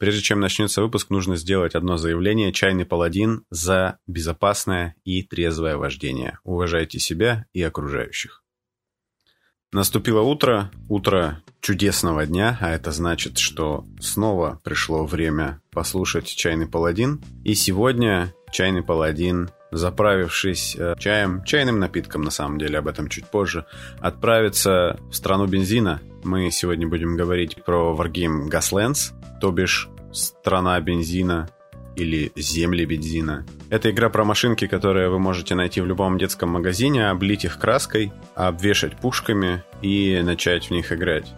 Прежде чем начнется выпуск, нужно сделать одно заявление. Чайный паладин за безопасное и трезвое вождение. Уважайте себя и окружающих. Наступило утро, утро чудесного дня, а это значит, что снова пришло время послушать «Чайный паладин». И сегодня «Чайный паладин», заправившись э, чаем, чайным напитком, на самом деле, об этом чуть позже, отправится в страну бензина. Мы сегодня будем говорить про Wargame Gaslands, то бишь страна бензина или земли бензина. Это игра про машинки, которые вы можете найти в любом детском магазине, облить их краской, обвешать пушками и начать в них играть.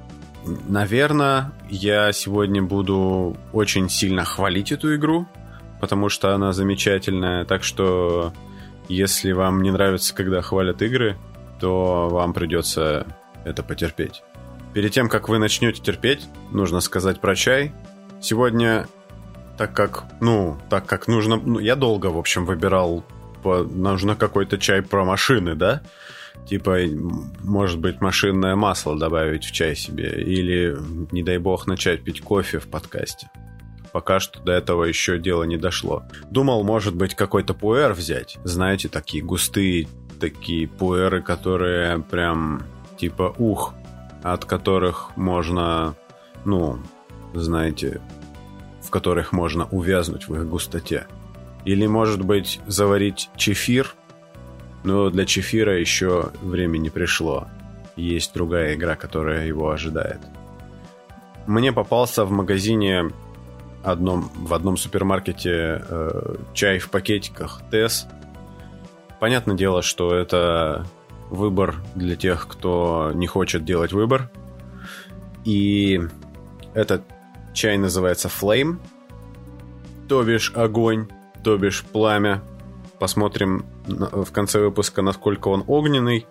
Наверное, я сегодня буду очень сильно хвалить эту игру, потому что она замечательная. Так что, если вам не нравится, когда хвалят игры, то вам придется это потерпеть. Перед тем, как вы начнете терпеть, нужно сказать про чай. Сегодня, так как, ну, так как нужно... Ну, я долго, в общем, выбирал, по, нужно какой-то чай про машины, да? Типа, может быть, машинное масло добавить в чай себе. Или, не дай бог, начать пить кофе в подкасте. Пока что до этого еще дело не дошло. Думал, может быть, какой-то пуэр взять. Знаете, такие густые такие пуэры, которые прям типа ух, от которых можно, ну, знаете, в которых можно увязнуть в их густоте. Или, может быть, заварить чефир, но для чефира еще время не пришло. Есть другая игра, которая его ожидает. Мне попался в магазине одном, в одном супермаркете э, чай в пакетиках Тес. Понятное дело, что это выбор для тех, кто не хочет делать выбор. И этот Чай называется Flame, то бишь огонь, то бишь пламя. Посмотрим в конце выпуска, насколько он огненный.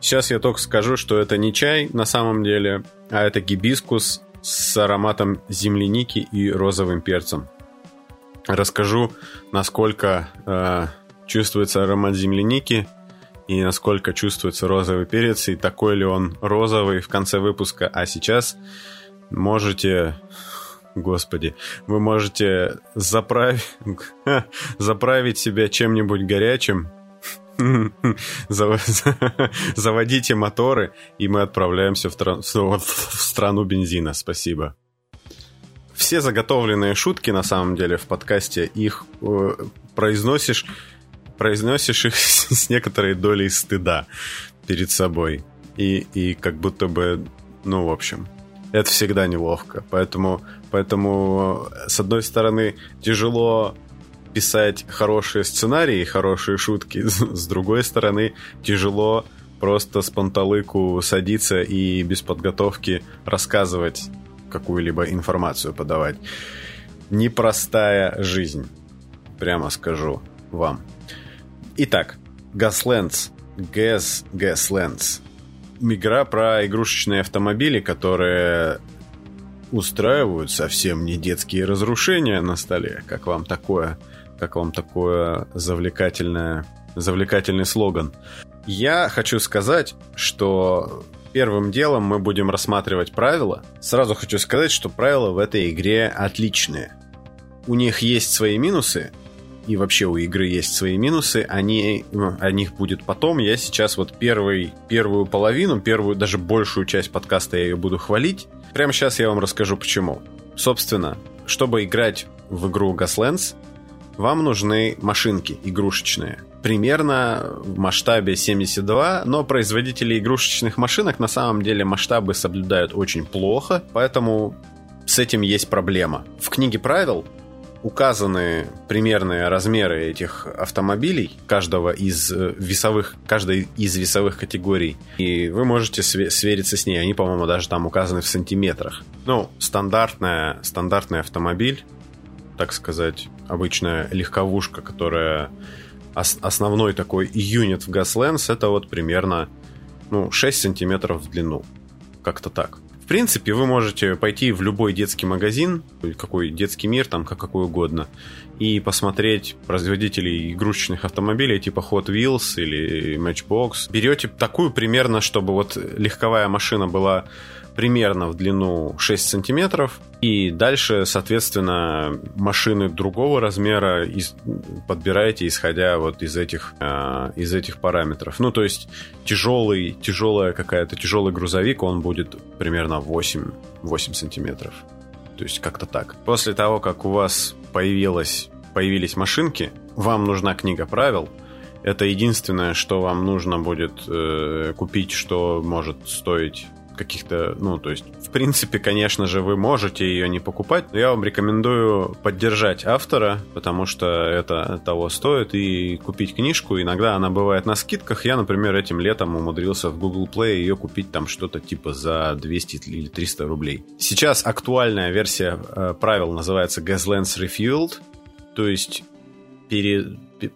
Сейчас я только скажу, что это не чай на самом деле, а это гибискус с ароматом земляники и розовым перцем. Расскажу, насколько э, чувствуется аромат земляники и насколько чувствуется розовый перец, и такой ли он розовый в конце выпуска. А сейчас можете Господи, вы можете заправить, заправить себя чем-нибудь горячим, заводите моторы, и мы отправляемся в, тран... в страну бензина. Спасибо. Все заготовленные шутки, на самом деле, в подкасте, их э, произносишь, произносишь их с некоторой долей стыда перед собой. И, и как будто бы, ну, в общем, это всегда неловко. Поэтому, поэтому, с одной стороны, тяжело писать хорошие сценарии, хорошие шутки, с другой стороны, тяжело просто с панталыку садиться и без подготовки рассказывать какую-либо информацию подавать. Непростая жизнь, прямо скажу вам. Итак, Gaslands, Gas Gaslands игра про игрушечные автомобили, которые устраивают совсем не детские разрушения на столе. Как вам такое, как вам такое завлекательное, завлекательный слоган? Я хочу сказать, что первым делом мы будем рассматривать правила. Сразу хочу сказать, что правила в этой игре отличные. У них есть свои минусы, и вообще у игры есть свои минусы, они, ну, о них будет потом. Я сейчас вот первый, первую половину, первую, даже большую часть подкаста я ее буду хвалить. Прямо сейчас я вам расскажу почему. Собственно, чтобы играть в игру Gaslands, вам нужны машинки игрушечные. Примерно в масштабе 72, но производители игрушечных машинок на самом деле масштабы соблюдают очень плохо, поэтому с этим есть проблема. В книге правил указаны примерные размеры этих автомобилей, каждого из э, весовых, каждой из весовых категорий. И вы можете свериться с ней. Они, по-моему, даже там указаны в сантиметрах. Ну, стандартная, стандартный автомобиль, так сказать, обычная легковушка, которая основной такой юнит в Gaslands, это вот примерно ну, 6 сантиметров в длину. Как-то так. Принципе, вы можете пойти в любой детский магазин, какой детский мир, там, как какой угодно, и посмотреть производителей игрушечных автомобилей типа Hot Wheels или Matchbox. Берете такую примерно, чтобы вот легковая машина была примерно в длину 6 сантиметров. И дальше, соответственно, машины другого размера из, подбираете, исходя вот из этих, э, из этих параметров. Ну, то есть тяжелый, тяжелая какая-то, тяжелый грузовик, он будет примерно 8, 8 сантиметров. То есть как-то так. После того, как у вас появилась, появились машинки, вам нужна книга правил. Это единственное, что вам нужно будет э, купить, что может стоить каких-то, ну, то есть, в принципе, конечно же, вы можете ее не покупать, но я вам рекомендую поддержать автора, потому что это того стоит, и купить книжку. Иногда она бывает на скидках. Я, например, этим летом умудрился в Google Play ее купить там что-то типа за 200 или 300 рублей. Сейчас актуальная версия э, правил называется Gaslands Refueled, то есть пере,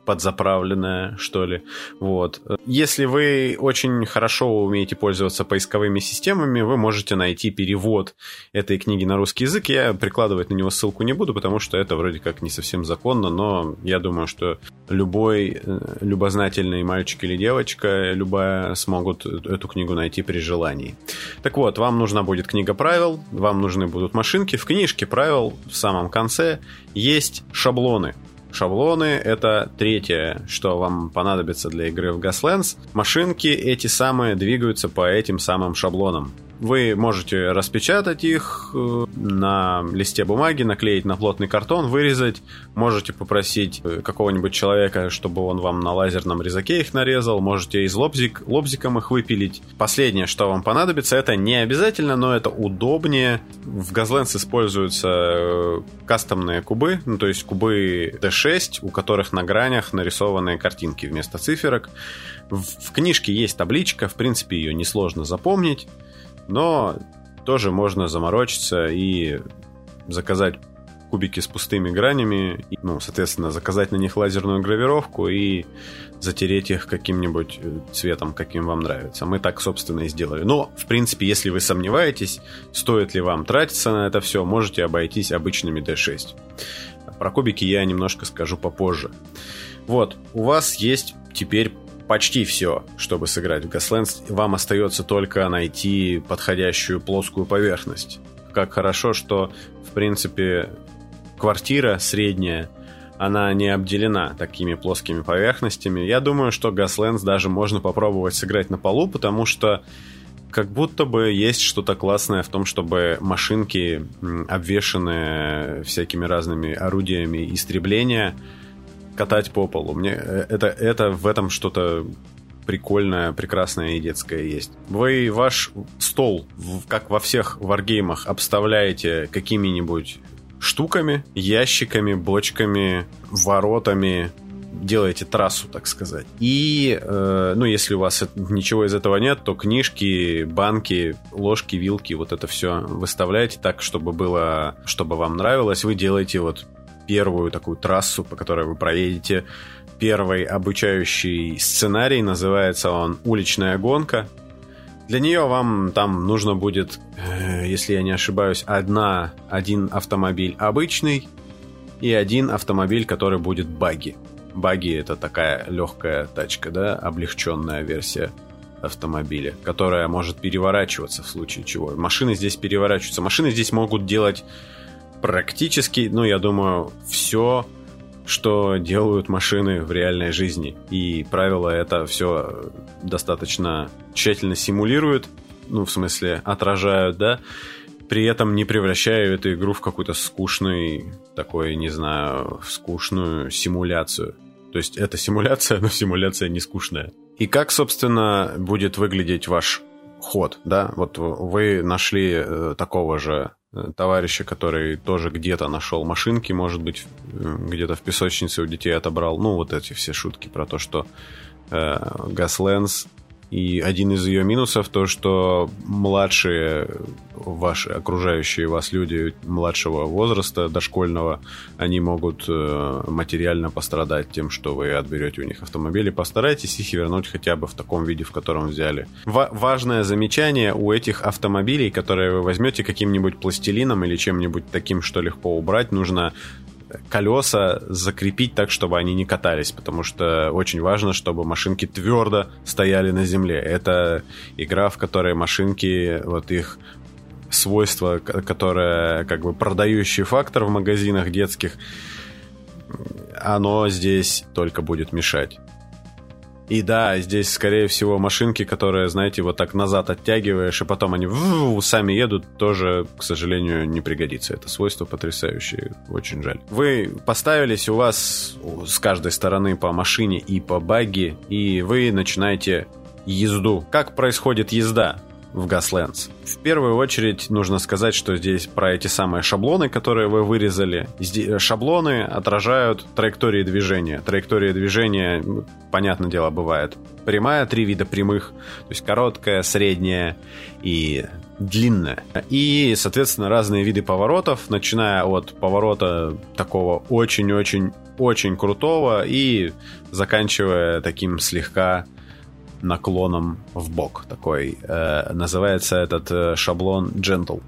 подзаправленная, что ли. Вот. Если вы очень хорошо умеете пользоваться поисковыми системами, вы можете найти перевод этой книги на русский язык. Я прикладывать на него ссылку не буду, потому что это вроде как не совсем законно, но я думаю, что любой э, любознательный мальчик или девочка, любая, смогут эту книгу найти при желании. Так вот, вам нужна будет книга правил, вам нужны будут машинки. В книжке правил в самом конце есть шаблоны Шаблоны — это третье, что вам понадобится для игры в Gaslands. Машинки эти самые двигаются по этим самым шаблонам. Вы можете распечатать их э, на листе бумаги, наклеить на плотный картон, вырезать. Можете попросить э, какого-нибудь человека, чтобы он вам на лазерном резаке их нарезал. Можете из лобзик, лобзиком их выпилить. Последнее, что вам понадобится, это не обязательно, но это удобнее. В Газленс используются э, кастомные кубы, ну, то есть кубы D6, у которых на гранях нарисованы картинки вместо циферок. В, в книжке есть табличка, в принципе, ее несложно запомнить но тоже можно заморочиться и заказать кубики с пустыми гранями, ну, соответственно, заказать на них лазерную гравировку и затереть их каким-нибудь э, цветом, каким вам нравится. Мы так, собственно, и сделали. Но, в принципе, если вы сомневаетесь, стоит ли вам тратиться на это все, можете обойтись обычными D6. Про кубики я немножко скажу попозже. Вот, у вас есть теперь почти все, чтобы сыграть в Gaslands. Вам остается только найти подходящую плоскую поверхность. Как хорошо, что, в принципе, квартира средняя, она не обделена такими плоскими поверхностями. Я думаю, что Gaslands даже можно попробовать сыграть на полу, потому что как будто бы есть что-то классное в том, чтобы машинки, обвешенные всякими разными орудиями истребления, катать по полу. Мне э, это, это в этом что-то прикольное, прекрасное и детское есть. Вы ваш стол, как во всех варгеймах, обставляете какими-нибудь штуками, ящиками, бочками, воротами, делаете трассу, так сказать. И, э, ну, если у вас ничего из этого нет, то книжки, банки, ложки, вилки, вот это все выставляете так, чтобы было, чтобы вам нравилось. Вы делаете вот первую такую трассу, по которой вы проедете. Первый обучающий сценарий, называется он «Уличная гонка». Для нее вам там нужно будет, э, если я не ошибаюсь, одна, один автомобиль обычный и один автомобиль, который будет баги. Баги это такая легкая тачка, да, облегченная версия автомобиля, которая может переворачиваться в случае чего. Машины здесь переворачиваются. Машины здесь могут делать практически, ну, я думаю, все, что делают машины в реальной жизни. И правила это все достаточно тщательно симулируют, ну, в смысле, отражают, да, при этом не превращая эту игру в какую-то скучный, такой, не знаю, скучную симуляцию. То есть это симуляция, но симуляция не скучная. И как, собственно, будет выглядеть ваш ход, да? Вот вы нашли э, такого же Э, товарища, который тоже где-то нашел машинки, может быть, э, где-то в песочнице у детей отобрал. Ну, вот эти все шутки про то, что э, Gaslands и один из ее минусов то, что младшие ваши окружающие вас люди младшего возраста, дошкольного, они могут э, материально пострадать тем, что вы отберете у них автомобили. Постарайтесь их вернуть хотя бы в таком виде, в котором взяли. Ва- важное замечание у этих автомобилей, которые вы возьмете каким-нибудь пластилином или чем-нибудь таким, что легко убрать, нужно колеса закрепить так, чтобы они не катались, потому что очень важно, чтобы машинки твердо стояли на земле. Это игра, в которой машинки, вот их свойство, которое как бы продающий фактор в магазинах детских, оно здесь только будет мешать. И да, здесь, скорее всего, машинки, которые, знаете, вот так назад оттягиваешь, и потом они сами едут, тоже, к сожалению, не пригодится. Это свойство потрясающее, очень жаль. Вы поставились, у вас с каждой стороны по машине и по баги, и вы начинаете езду. Как происходит езда? В Gaslands. В первую очередь нужно сказать, что здесь про эти самые шаблоны, которые вы вырезали. Шаблоны отражают траектории движения. Траектория движения, понятное дело, бывает прямая, три вида прямых, то есть короткая, средняя и длинная. И, соответственно, разные виды поворотов, начиная от поворота такого очень-очень-очень крутого и заканчивая таким слегка наклоном в бок такой. Э, называется этот э, шаблон Gentle.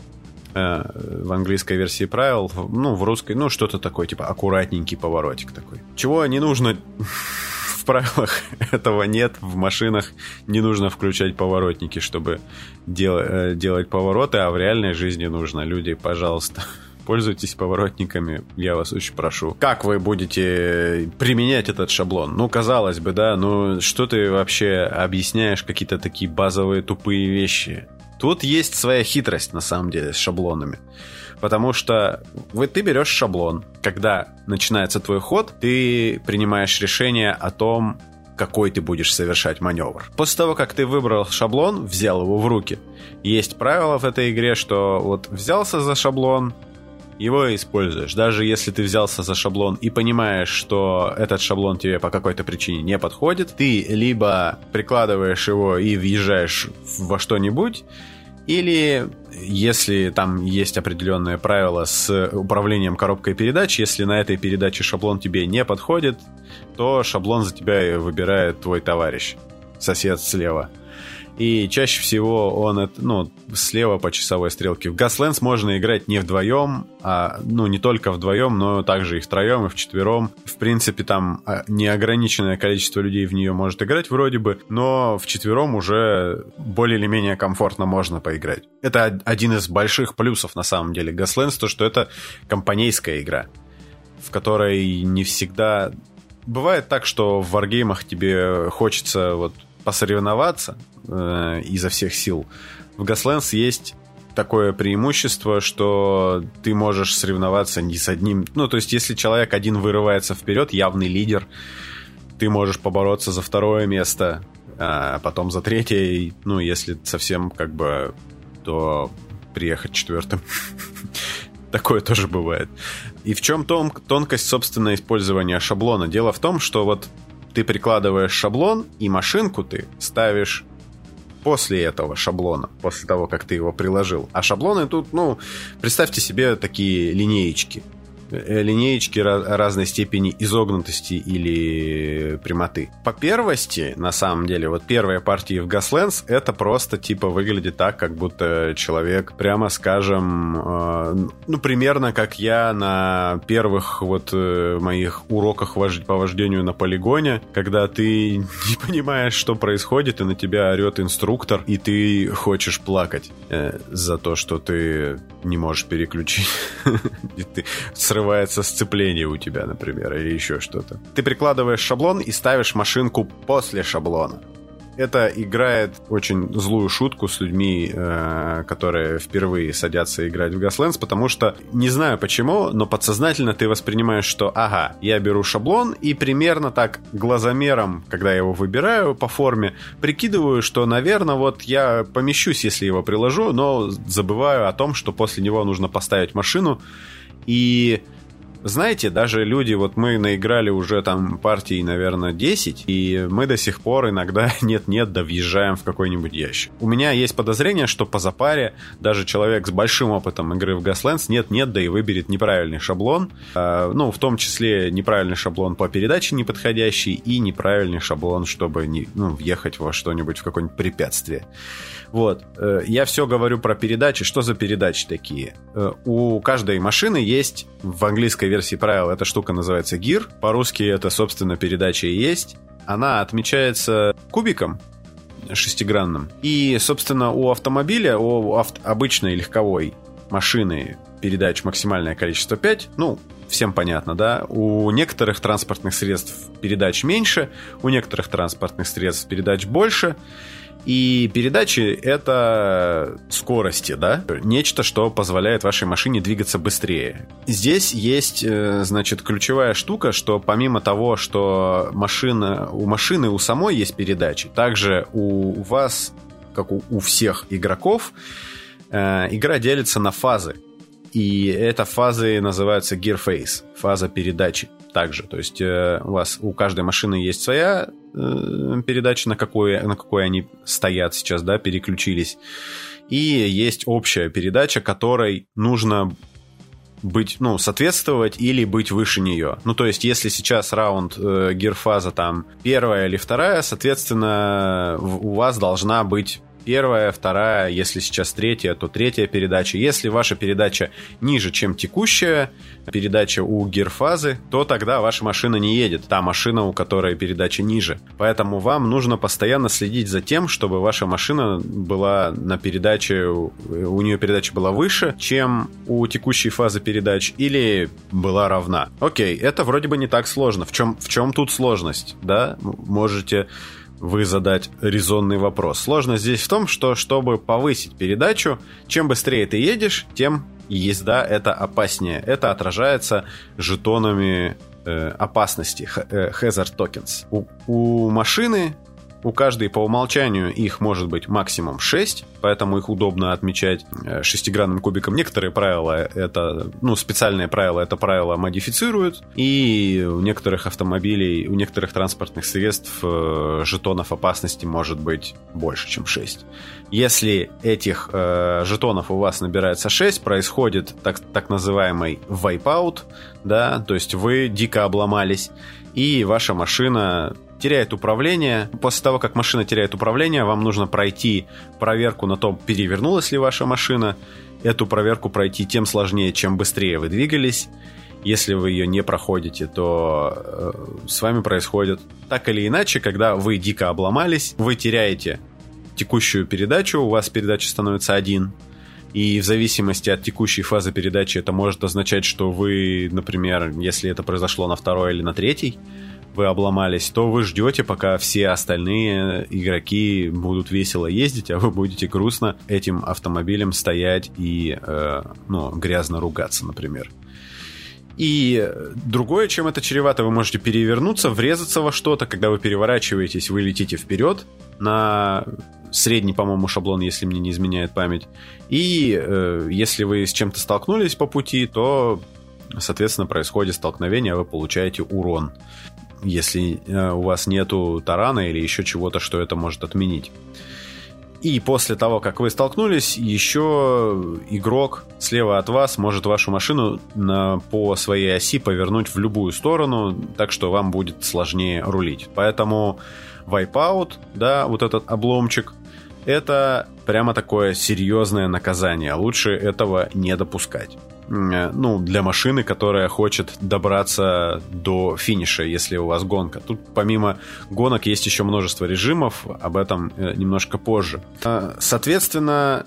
Э, в английской версии правил, ну, в русской, ну, что-то такое, типа аккуратненький поворотик такой. Чего не нужно в правилах этого нет, в машинах не нужно включать поворотники, чтобы дел, э, делать повороты, а в реальной жизни нужно. Люди, пожалуйста, пользуйтесь поворотниками, я вас очень прошу. Как вы будете применять этот шаблон? Ну, казалось бы, да, ну что ты вообще объясняешь какие-то такие базовые тупые вещи? Тут есть своя хитрость, на самом деле, с шаблонами. Потому что вы, ты берешь шаблон. Когда начинается твой ход, ты принимаешь решение о том, какой ты будешь совершать маневр. После того, как ты выбрал шаблон, взял его в руки, есть правило в этой игре, что вот взялся за шаблон, его используешь. Даже если ты взялся за шаблон и понимаешь, что этот шаблон тебе по какой-то причине не подходит, ты либо прикладываешь его и въезжаешь во что-нибудь, или если там есть определенные правила с управлением коробкой передач, если на этой передаче шаблон тебе не подходит, то шаблон за тебя выбирает твой товарищ, сосед слева. И чаще всего он, ну, слева по часовой стрелке. В Gaslands можно играть не вдвоем, а, ну, не только вдвоем, но также и втроем, и вчетвером. В принципе, там а, неограниченное количество людей в нее может играть вроде бы, но вчетвером уже более или менее комфортно можно поиграть. Это один из больших плюсов, на самом деле, Gaslands, то, что это компанейская игра, в которой не всегда... Бывает так, что в варгеймах тебе хочется вот посоревноваться э, изо всех сил. В Gaslands есть такое преимущество, что ты можешь соревноваться не с одним... Ну, то есть, если человек один вырывается вперед, явный лидер, ты можешь побороться за второе место, а потом за третье, ну, если совсем как бы, то приехать четвертым. Такое тоже бывает. И в чем тон тонкость, собственно, использования шаблона? Дело в том, что вот ты прикладываешь шаблон, и машинку ты ставишь после этого шаблона, после того, как ты его приложил. А шаблоны тут, ну, представьте себе такие линеечки. Э, линеечки разной степени изогнутости или прямоты. По первости, на самом деле, вот первые партии в Gaslands, это просто типа выглядит так, как будто человек, прямо скажем, э, ну, примерно как я на первых вот э, моих уроках вож- по вождению на полигоне, когда ты не понимаешь, что происходит, и на тебя орет инструктор, и ты хочешь плакать э, за то, что ты не можешь переключить. срывается сцепление у тебя, например, или еще что-то. Ты прикладываешь шаблон и ставишь машинку после шаблона. Это играет очень злую шутку с людьми, э, которые впервые садятся играть в Gaslands, потому что, не знаю почему, но подсознательно ты воспринимаешь, что ага, я беру шаблон и примерно так глазомером, когда я его выбираю по форме, прикидываю, что, наверное, вот я помещусь, если его приложу, но забываю о том, что после него нужно поставить машину, и знаете, даже люди, вот мы наиграли уже там партий, наверное, 10, и мы до сих пор иногда нет-нет, да въезжаем в какой-нибудь ящик. У меня есть подозрение, что по запаре даже человек с большим опытом игры в Gaslands нет-нет, да и выберет неправильный шаблон. Э, ну, в том числе неправильный шаблон по передаче неподходящий и неправильный шаблон, чтобы не, ну, въехать во что-нибудь, в какое-нибудь препятствие. Вот. Э, я все говорю про передачи. Что за передачи такие? Э, у каждой машины есть в английской версии правил эта штука называется гир. По-русски это, собственно, передача и есть. Она отмечается кубиком, шестигранным. И, собственно, у автомобиля, у авто, обычной легковой машины передач максимальное количество 5, ну, всем понятно, да? У некоторых транспортных средств передач меньше, у некоторых транспортных средств передач больше. И передачи — это скорости, да? Нечто, что позволяет вашей машине двигаться быстрее. Здесь есть, э, значит, ключевая штука, что помимо того, что машина, у машины у самой есть передачи, также у вас, как у, всех игроков, э, игра делится на фазы. И это фазы называются Gear Phase, фаза передачи также. То есть э, у вас у каждой машины есть своя э, передача, на какой, на какой они стоят сейчас, да, переключились. И есть общая передача, которой нужно быть, ну, соответствовать или быть выше нее. Ну, то есть, если сейчас раунд э, гирфаза там первая или вторая, соответственно, у вас должна быть первая, вторая, если сейчас третья, то третья передача. Если ваша передача ниже, чем текущая передача у гирфазы, то тогда ваша машина не едет, та машина, у которой передача ниже. Поэтому вам нужно постоянно следить за тем, чтобы ваша машина была на передаче, у нее передача была выше, чем у текущей фазы передач, или была равна. Окей, это вроде бы не так сложно. В чем, в чем тут сложность? Да, можете вы задать резонный вопрос. Сложность здесь в том, что чтобы повысить передачу, чем быстрее ты едешь, тем езда это опаснее. Это отражается жетонами э, опасности, э, hazard tokens. У, у машины у каждой по умолчанию их может быть максимум 6, поэтому их удобно отмечать э, шестигранным кубиком. Некоторые правила это, ну, специальные правила это правила модифицируют, и у некоторых автомобилей, у некоторых транспортных средств э, жетонов опасности может быть больше, чем 6. Если этих э, жетонов у вас набирается 6, происходит так, так называемый wipeout, да, то есть вы дико обломались, и ваша машина теряет управление. После того, как машина теряет управление, вам нужно пройти проверку на то, перевернулась ли ваша машина. Эту проверку пройти тем сложнее, чем быстрее вы двигались. Если вы ее не проходите, то э, с вами происходит так или иначе, когда вы дико обломались, вы теряете текущую передачу, у вас передача становится один, и в зависимости от текущей фазы передачи это может означать, что вы, например, если это произошло на второй или на третий, вы обломались, то вы ждете, пока все остальные игроки будут весело ездить, а вы будете грустно этим автомобилем стоять и э, ну, грязно ругаться, например. И другое, чем это чревато, вы можете перевернуться, врезаться во что-то, когда вы переворачиваетесь, вы летите вперед на средний, по-моему, шаблон, если мне не изменяет память. И э, если вы с чем-то столкнулись по пути, то, соответственно, происходит столкновение, а вы получаете урон если э, у вас нету тарана или еще чего-то, что это может отменить. И после того, как вы столкнулись, еще игрок слева от вас может вашу машину на, по своей оси повернуть в любую сторону, так что вам будет сложнее рулить. Поэтому Wipeout, да, вот этот обломчик, это прямо такое серьезное наказание. Лучше этого не допускать. Э, ну, для машины, которая хочет добраться до финиша, если у вас гонка. Тут помимо гонок есть еще множество режимов, об этом э, немножко позже. Э, соответственно,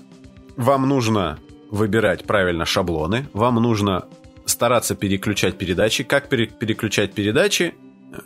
вам нужно выбирать правильно шаблоны, вам нужно стараться переключать передачи. Как переключать передачи?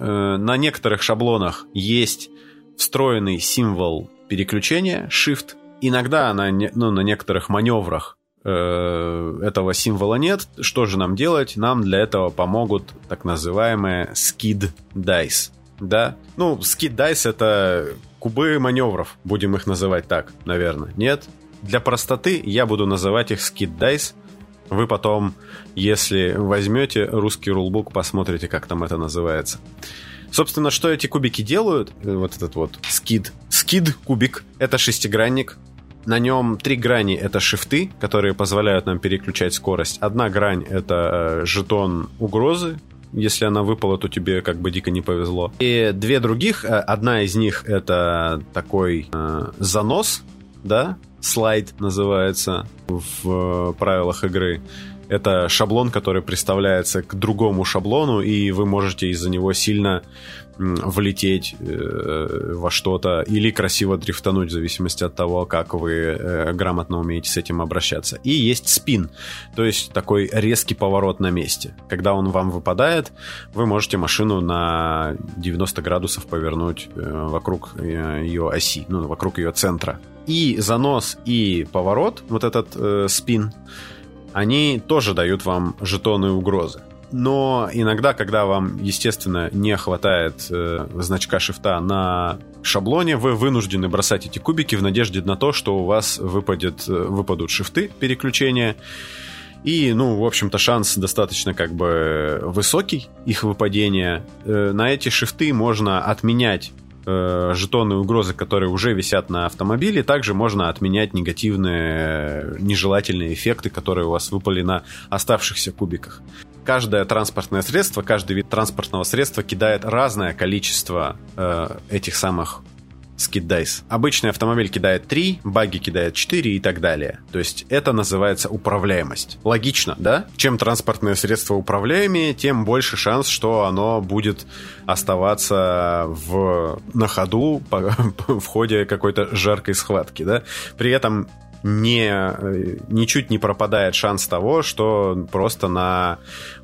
На некоторых шаблонах есть встроенный символ переключения Shift. Иногда на, ну, на некоторых маневрах Э, этого символа нет. Что же нам делать? Нам для этого помогут так называемые skid dice. Да? Ну, skid dice это кубы маневров, будем их называть так, наверное. Нет? Для простоты я буду называть их skid dice. Вы потом, если возьмете русский рулбук, посмотрите, как там это называется. Собственно, что эти кубики делают? Вот этот вот скид. Скид кубик. Это шестигранник. На нем три грани — это шифты, которые позволяют нам переключать скорость. Одна грань — это э, жетон угрозы, если она выпала, то тебе как бы дико не повезло. И две других, э, одна из них это такой э, занос, да, слайд называется в э, правилах игры. Это шаблон, который представляется к другому шаблону, и вы можете из-за него сильно влететь э, во что-то или красиво дрифтануть, в зависимости от того, как вы э, грамотно умеете с этим обращаться. И есть спин, то есть такой резкий поворот на месте. Когда он вам выпадает, вы можете машину на 90 градусов повернуть э, вокруг ее оси, ну, вокруг ее центра. И занос, и поворот, вот этот э, спин, они тоже дают вам жетоны угрозы. Но иногда, когда вам, естественно, не хватает э, значка шифта на шаблоне, вы вынуждены бросать эти кубики в надежде на то, что у вас выпадет, э, выпадут шифты переключения. И, ну, в общем-то, шанс достаточно как бы высокий их выпадения. Э, на эти шифты можно отменять э, жетоны угрозы, которые уже висят на автомобиле, также можно отменять негативные, нежелательные эффекты, которые у вас выпали на оставшихся кубиках. Каждое транспортное средство, каждый вид транспортного средства кидает разное количество э, этих самых скиддайс. Обычный автомобиль кидает 3, баги кидает 4 и так далее. То есть это называется управляемость. Логично, да? Чем транспортное средство управляемее, тем больше шанс, что оно будет оставаться в, на ходу по, в ходе какой-то жаркой схватки, да? При этом не, э, ничуть не пропадает шанс того, что просто на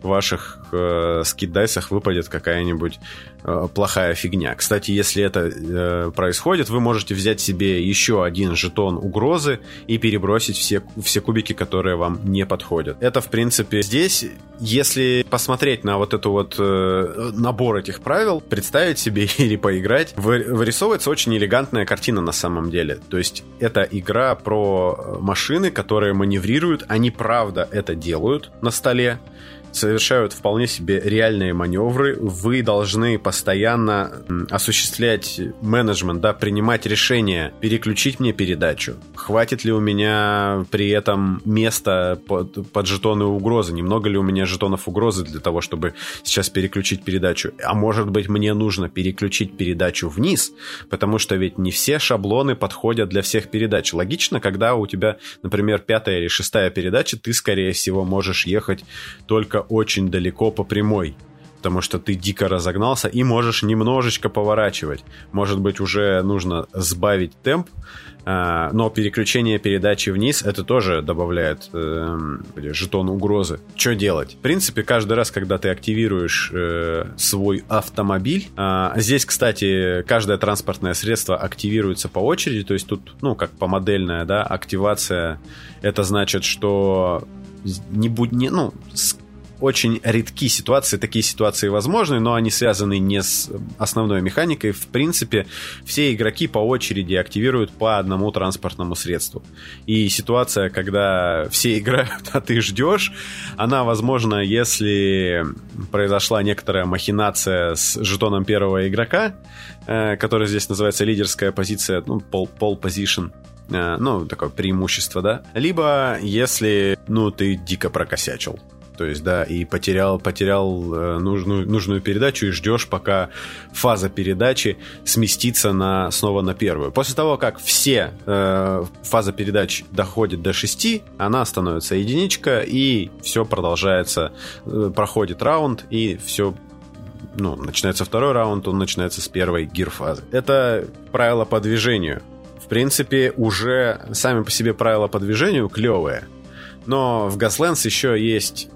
ваших э, скиддайсах выпадет какая-нибудь э, плохая фигня. Кстати, если это э, происходит, вы можете взять себе еще один жетон угрозы и перебросить все, все кубики, которые вам не подходят. Это, в принципе, здесь, если посмотреть на вот эту вот э, набор этих правил, представить себе или поиграть, вы, вырисовывается очень элегантная картина на самом деле. То есть это игра про э, машины, которые маневрируют, они правда это делают на столе совершают вполне себе реальные маневры. Вы должны постоянно осуществлять менеджмент, да, принимать решения, переключить мне передачу. Хватит ли у меня при этом места под, под жетоны угрозы? Немного ли у меня жетонов угрозы для того, чтобы сейчас переключить передачу? А может быть, мне нужно переключить передачу вниз, потому что ведь не все шаблоны подходят для всех передач. Логично, когда у тебя, например, пятая или шестая передача, ты, скорее всего, можешь ехать только очень далеко по прямой, потому что ты дико разогнался и можешь немножечко поворачивать. Может быть, уже нужно сбавить темп, а, но переключение передачи вниз это тоже добавляет э, жетон угрозы. Что делать? В принципе, каждый раз, когда ты активируешь э, свой автомобиль, э, здесь, кстати, каждое транспортное средство активируется по очереди, то есть тут, ну, как по модельная, да, активация, это значит, что не будь, не, ну, очень редки ситуации, такие ситуации возможны, но они связаны не с основной механикой. В принципе, все игроки по очереди активируют по одному транспортному средству. И ситуация, когда все играют, а ты ждешь, она возможна, если произошла некоторая махинация с жетоном первого игрока, э, который здесь называется лидерская позиция, ну, пол, пол position, э, ну, такое преимущество, да. Либо если, ну, ты дико прокосячил. То есть, да, и потерял, потерял э, нужную, нужную передачу и ждешь, пока фаза передачи сместится на, снова на первую. После того, как все э, фаза передач доходит до 6, она становится единичка, и все продолжается, э, проходит раунд, и все ну, начинается второй раунд, он начинается с первой гир-фазы. Это правила по движению. В принципе, уже сами по себе правила по движению клевые. Но в Gaslands еще есть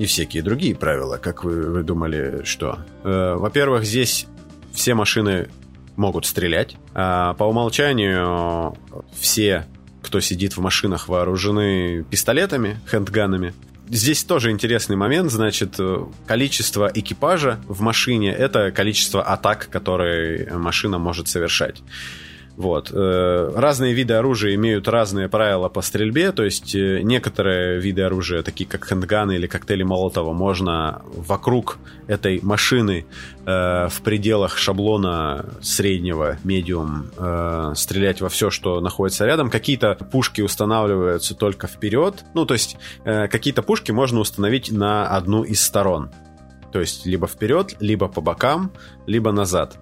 и всякие другие правила, как вы, вы думали, что? Э, во-первых, здесь все машины могут стрелять. А по умолчанию все, кто сидит в машинах, вооружены пистолетами, хендганами. Здесь тоже интересный момент, значит, количество экипажа в машине – это количество атак, которые машина может совершать. Вот. Э, разные виды оружия имеют разные правила по стрельбе, то есть э, некоторые виды оружия, такие как хендганы или коктейли Молотова, можно вокруг этой машины э, в пределах шаблона среднего, медиум, стрелять во все, что находится рядом. Какие-то пушки устанавливаются только вперед, ну, то есть какие-то пушки можно установить на одну из сторон. То есть либо вперед, либо по бокам, либо назад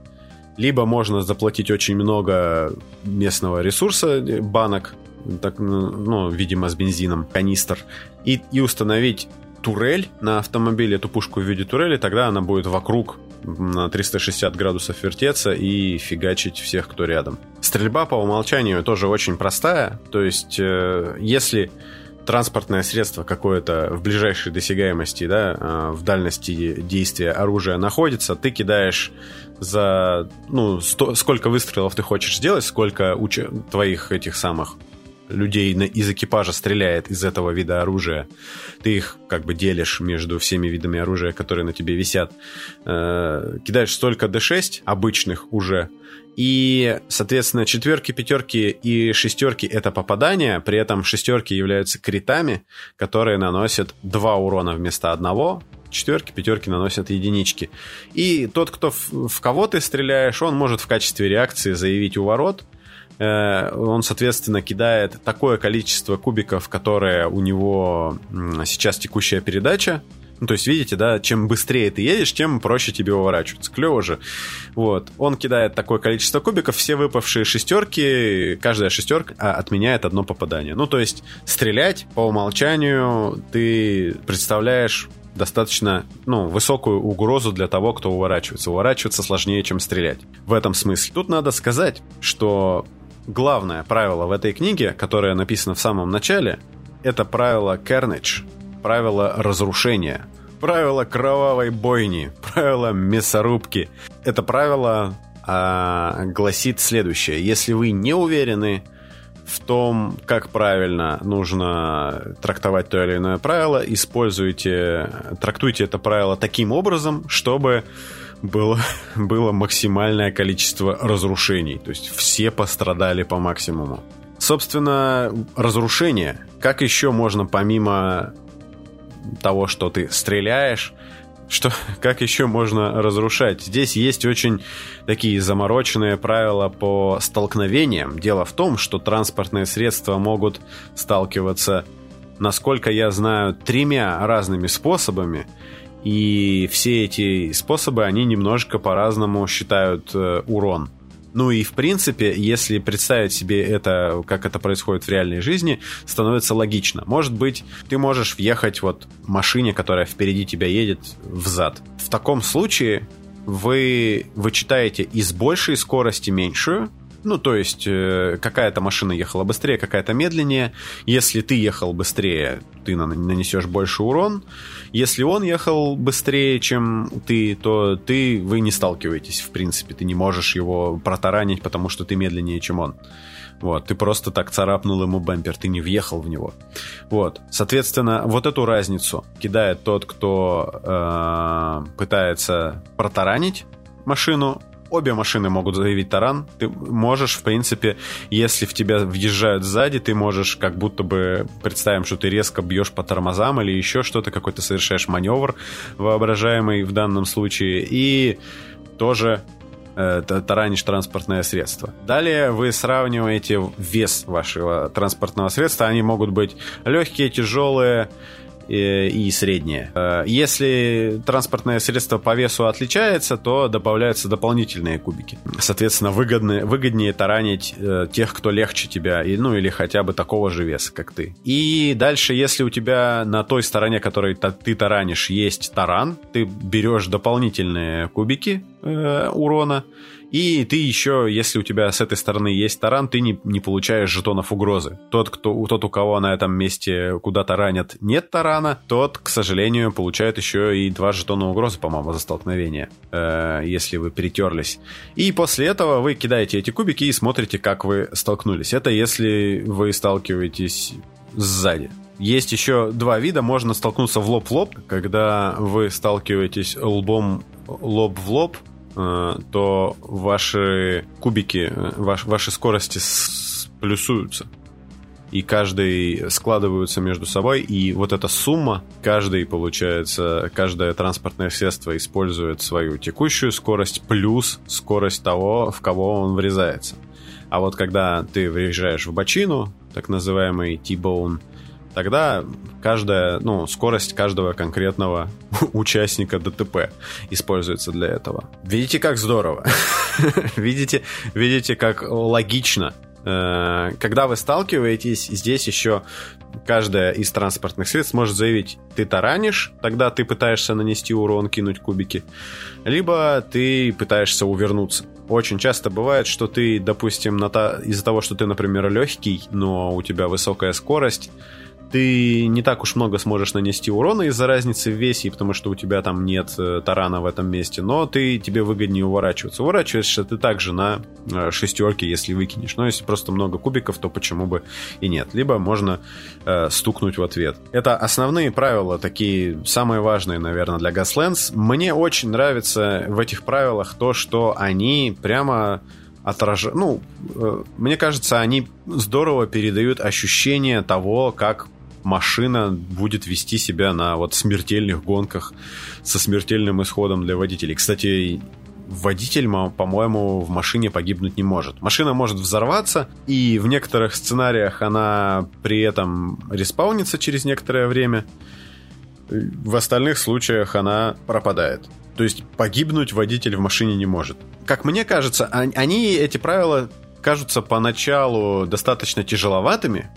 либо можно заплатить очень много местного ресурса, банок, так, ну, видимо, с бензином, канистр, и, и установить турель на автомобиле, эту пушку в виде турели, тогда она будет вокруг на 360 градусов вертеться и фигачить всех, кто рядом. Стрельба по умолчанию тоже очень простая, то есть э, если транспортное средство какое-то в ближайшей досягаемости, да, э, в дальности действия оружия находится, ты кидаешь за, ну, сто, сколько выстрелов ты хочешь сделать, сколько уч- твоих этих самых людей из экипажа стреляет из этого вида оружия, ты их как бы делишь между всеми видами оружия, которые на тебе висят, э, кидаешь столько D6 обычных уже, и, соответственно, четверки, пятерки и шестерки это попадания, при этом шестерки являются критами, которые наносят два урона вместо одного, четверки, пятерки наносят единички. И тот, кто в, в кого ты стреляешь, он может в качестве реакции заявить у ворот, э, он, соответственно, кидает такое количество кубиков, которое у него сейчас текущая передача, ну, то есть, видите, да, чем быстрее ты едешь, тем проще тебе уворачиваться. Клево же. Вот. Он кидает такое количество кубиков, все выпавшие шестерки, каждая шестерка а, отменяет одно попадание. Ну, то есть, стрелять по умолчанию ты представляешь достаточно ну, высокую угрозу для того, кто уворачивается. Уворачиваться сложнее, чем стрелять. В этом смысле. Тут надо сказать, что главное правило в этой книге, которое написано в самом начале, это правило Carnage — правила разрушения, правила кровавой бойни, правила мясорубки. Это правило а, гласит следующее. Если вы не уверены в том, как правильно нужно трактовать то или иное правило, используйте, трактуйте это правило таким образом, чтобы было, было максимальное количество разрушений. То есть все пострадали по максимуму. Собственно, разрушение. Как еще можно помимо того, что ты стреляешь, что, как еще можно разрушать? Здесь есть очень такие замороченные правила по столкновениям. Дело в том, что транспортные средства могут сталкиваться, насколько я знаю, тремя разными способами. И все эти способы, они немножко по-разному считают э, урон. Ну и в принципе, если представить себе это, как это происходит в реальной жизни, становится логично. Может быть, ты можешь въехать вот машине, которая впереди тебя едет, в зад. В таком случае вы вычитаете из большей скорости меньшую, ну, то есть, э, какая-то машина ехала быстрее, какая-то медленнее. Если ты ехал быстрее, ты нанесешь больше урон. Если он ехал быстрее, чем ты, то ты, вы не сталкиваетесь, в принципе. Ты не можешь его протаранить, потому что ты медленнее, чем он. Вот, ты просто так царапнул ему бампер, ты не въехал в него. Вот, соответственно, вот эту разницу кидает тот, кто э, пытается протаранить машину, обе машины могут заявить таран. Ты можешь, в принципе, если в тебя въезжают сзади, ты можешь как будто бы представим, что ты резко бьешь по тормозам или еще что-то, какой-то совершаешь маневр воображаемый в данном случае. И тоже э, таранишь транспортное средство. Далее вы сравниваете вес вашего транспортного средства. Они могут быть легкие, тяжелые, и среднее. Э, если транспортное средство по весу отличается, то добавляются дополнительные кубики. Соответственно, выгоднее, выгоднее таранить э, тех, кто легче тебя, ну или хотя бы такого же веса, как ты. И дальше, если у тебя на той стороне, которой ты таранишь, есть таран, ты берешь дополнительные кубики э, урона, и ты еще, если у тебя с этой стороны есть таран, ты не, не получаешь жетонов угрозы. Тот, кто, тот, у кого на этом месте куда-то ранят нет тарана, тот, к сожалению, получает еще и два жетона угрозы, по-моему, за столкновение, э, если вы перетерлись. И после этого вы кидаете эти кубики и смотрите, как вы столкнулись. Это если вы сталкиваетесь сзади. Есть еще два вида. Можно столкнуться в лоб в лоб, когда вы сталкиваетесь лбом лоб в лоб то ваши кубики, э, ваш, ваши скорости плюсуются. И каждый складываются между собой, и вот эта сумма, каждый, получается, каждое транспортное средство использует свою текущую скорость плюс скорость того, в кого он врезается. А вот когда ты въезжаешь в бочину, так называемый T-bone, тогда каждая, ну, скорость каждого конкретного участника ДТП используется для этого. Видите, как здорово? видите, видите, как логично Э, когда вы сталкиваетесь, здесь еще каждая из транспортных средств может заявить, ты таранишь, тогда ты пытаешься нанести урон, кинуть кубики, либо ты пытаешься увернуться. Очень часто бывает, что ты, допустим, из-за того, что ты, например, легкий, но у тебя высокая скорость, ты не так уж много сможешь нанести урона из-за разницы в весе, потому что у тебя там нет э, тарана в этом месте, но ты, тебе выгоднее уворачиваться. Уворачиваешься ты также на э, шестерке, если выкинешь. Но если просто много кубиков, то почему бы и нет. Либо можно э, стукнуть в ответ. Это основные правила, такие самые важные, наверное, для Gaslands. Мне очень нравится в этих правилах то, что они прямо отражают... Ну, э, мне кажется, они здорово передают ощущение того, как машина будет вести себя на вот смертельных гонках со смертельным исходом для водителей. Кстати, водитель, по-моему, в машине погибнуть не может. Машина может взорваться, и в некоторых сценариях она при этом респаунится через некоторое время. В остальных случаях она пропадает. То есть погибнуть водитель в машине не может. Как мне кажется, они, эти правила кажутся поначалу достаточно тяжеловатыми,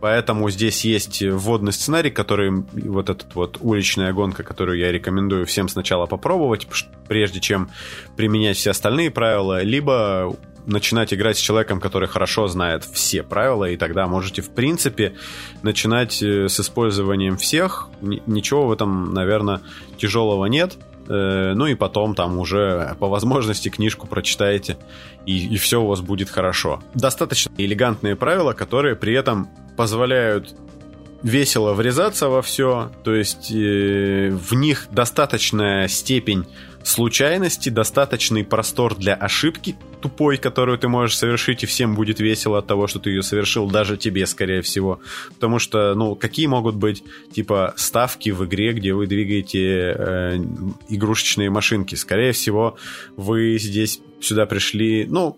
Поэтому здесь есть вводный сценарий, который вот этот вот уличная гонка, которую я рекомендую всем сначала попробовать, прежде чем применять все остальные правила, либо начинать играть с человеком, который хорошо знает все правила, и тогда можете, в принципе, начинать э, с использованием всех. Ничего в этом, наверное, тяжелого нет. Э, ну и потом там уже по возможности книжку прочитаете, и, и все у вас будет хорошо. Достаточно элегантные правила, которые при этом позволяют весело врезаться во все, то есть э, в них достаточная степень случайности, достаточный простор для ошибки тупой, которую ты можешь совершить, и всем будет весело от того, что ты ее совершил, даже тебе, скорее всего. Потому что, ну, какие могут быть, типа, ставки в игре, где вы двигаете э, игрушечные машинки? Скорее всего, вы здесь сюда пришли, ну,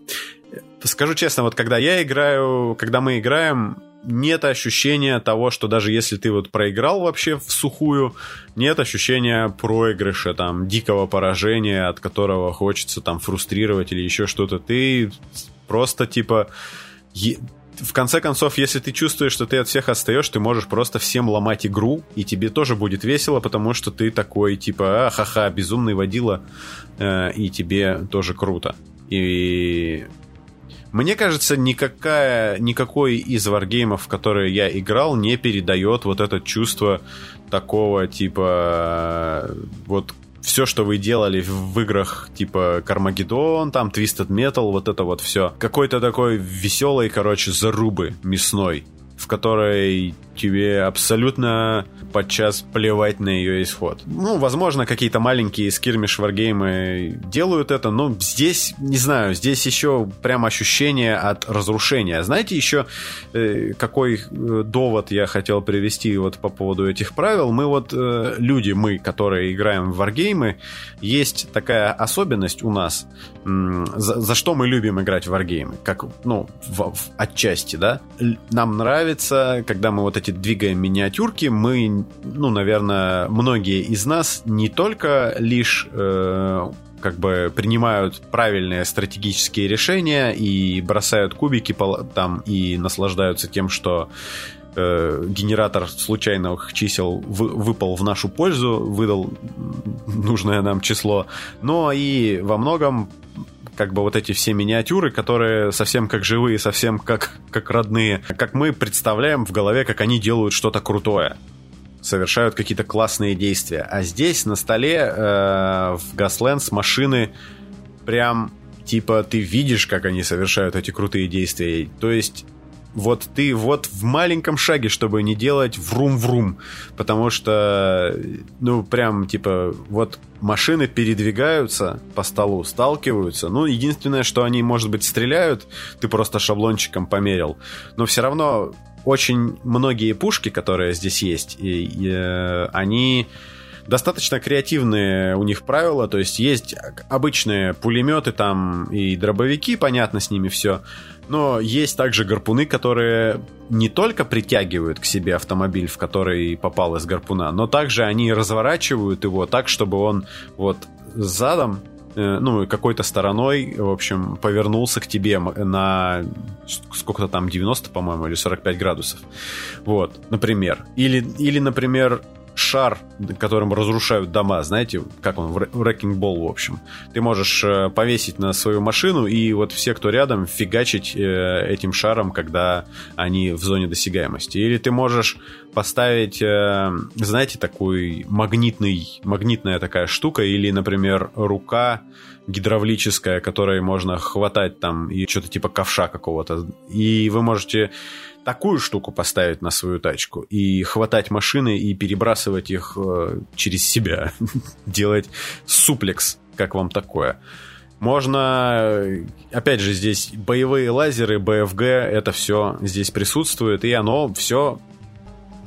скажу честно, вот когда я играю, когда мы играем, нет ощущения того, что даже если ты вот проиграл вообще в сухую, нет ощущения проигрыша, там, дикого поражения, от которого хочется там фрустрировать или еще что-то. Ты просто типа... В конце концов, если ты чувствуешь, что ты от всех отстаешь, ты можешь просто всем ломать игру, и тебе тоже будет весело, потому что ты такой, типа, а, ха-ха, безумный водила, э, и тебе тоже круто. И мне кажется, никакая, никакой из варгеймов, в которые я играл, не передает вот это чувство такого, типа, вот все, что вы делали в играх типа Кармагеддон, там Twisted Metal, вот это вот все. Какой-то такой веселый, короче, зарубы мясной, в которой тебе абсолютно подчас плевать на ее исход. Ну, возможно, какие-то маленькие скирмиш варгеймы делают это, но здесь, не знаю, здесь еще прям ощущение от разрушения. Знаете еще, э, какой э, довод я хотел привести вот по поводу этих правил? Мы вот, э, люди, мы, которые играем в варгеймы, есть такая особенность у нас, за, за что мы любим играть в варгеймы, как, ну, в, в, отчасти, да? Нам нравится, когда мы вот эти двигаем миниатюрки, мы, ну, наверное, многие из нас не только лишь э, как бы принимают правильные стратегические решения и бросают кубики там и наслаждаются тем, что э, генератор случайных чисел вы, выпал в нашу пользу, выдал нужное нам число, но и во многом как бы вот эти все миниатюры, которые совсем как живые, совсем как, как родные, как мы представляем в голове, как они делают что-то крутое совершают какие-то классные действия. А здесь на столе э, в Gaslands машины прям типа ты видишь, как они совершают эти крутые действия. То есть вот ты вот в маленьком шаге, чтобы не делать врум-врум, потому что, ну, прям, типа, вот машины передвигаются по столу, сталкиваются, ну, единственное, что они, может быть, стреляют, ты просто шаблончиком померил, но все равно очень многие пушки, которые здесь есть, и, и, э, они достаточно креативные у них правила, то есть есть обычные пулеметы там и дробовики, понятно с ними все, но есть также гарпуны, которые не только притягивают к себе автомобиль, в который попал из гарпуна, но также они разворачивают его так, чтобы он вот задом э, ну, какой-то стороной, в общем, повернулся к тебе на сколько-то там, 90, по-моему, или 45 градусов. Вот, например. Или, или например, шар, которым разрушают дома, знаете, как он, wrecking ball, в общем. Ты можешь э, повесить на свою машину, и вот все, кто рядом, фигачить э, этим шаром, когда они в зоне досягаемости. Или ты можешь поставить, э, знаете, такой магнитный, магнитная такая штука, или, например, рука гидравлическая, которой можно хватать там и что-то типа ковша какого-то. И вы можете такую штуку поставить на свою тачку и хватать машины и перебрасывать их э, через себя. Делать суплекс, как вам такое. Можно, опять же, здесь боевые лазеры, БФГ, это все здесь присутствует, и оно все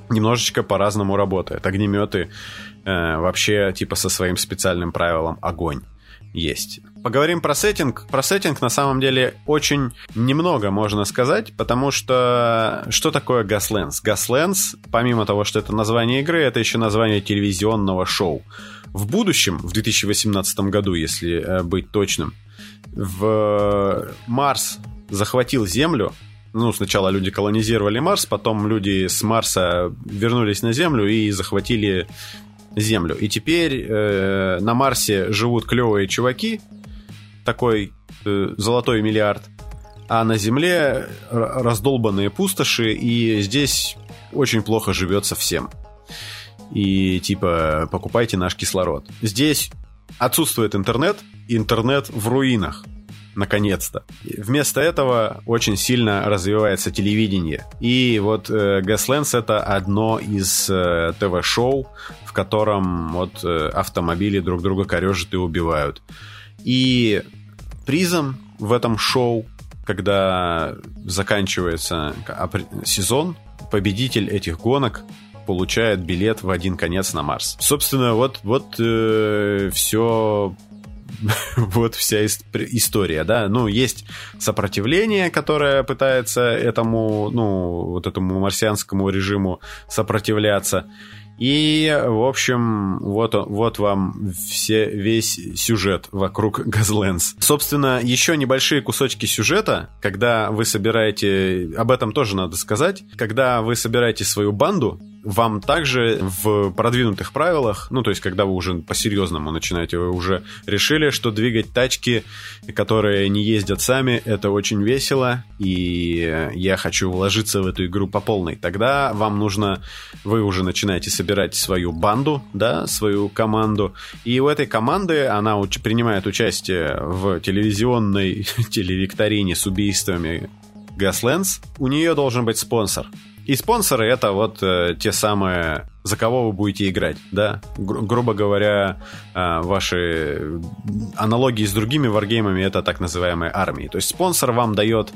немножечко по-разному работает. Огнеметы э, вообще типа со своим специальным правилом огонь есть. Поговорим про сеттинг. Про сеттинг на самом деле очень немного можно сказать, потому что что такое Gaslands? Gaslands, помимо того, что это название игры, это еще название телевизионного шоу. В будущем, в 2018 году, если э, быть точным, в Марс захватил Землю, ну, сначала люди колонизировали Марс, потом люди с Марса вернулись на Землю и захватили Землю. И теперь э, на Марсе живут клевые чуваки, такой э, золотой миллиард, а на Земле раздолбанные пустоши, и здесь очень плохо живется всем. И типа покупайте наш кислород. Здесь отсутствует интернет, интернет в руинах наконец-то. Вместо этого очень сильно развивается телевидение. И вот э, Gaslands это одно из э, ТВ-шоу, в котором вот э, автомобили друг друга корежат и убивают. И призом в этом шоу, когда заканчивается сезон, победитель этих гонок получает билет в один конец на Марс. Собственно, вот, вот э, все вот вся история, да. Ну, есть сопротивление, которое пытается этому, ну, вот этому марсианскому режиму сопротивляться. И, в общем, вот, вот вам все, весь сюжет вокруг Газленс. Собственно, еще небольшие кусочки сюжета, когда вы собираете, об этом тоже надо сказать, когда вы собираете свою банду, вам также в продвинутых правилах, ну, то есть, когда вы уже по-серьезному начинаете, вы уже решили, что двигать тачки, которые не ездят сами, это очень весело, и я хочу вложиться в эту игру по полной. Тогда вам нужно, вы уже начинаете собирать свою банду, да, свою команду, и у этой команды, она принимает участие в телевизионной телевикторине с убийствами Gaslands, у нее должен быть спонсор. И спонсоры это вот э, те самые, за кого вы будете играть, да? Гру- грубо говоря, э, ваши аналогии с другими варгеймами это так называемые армии. То есть спонсор вам дает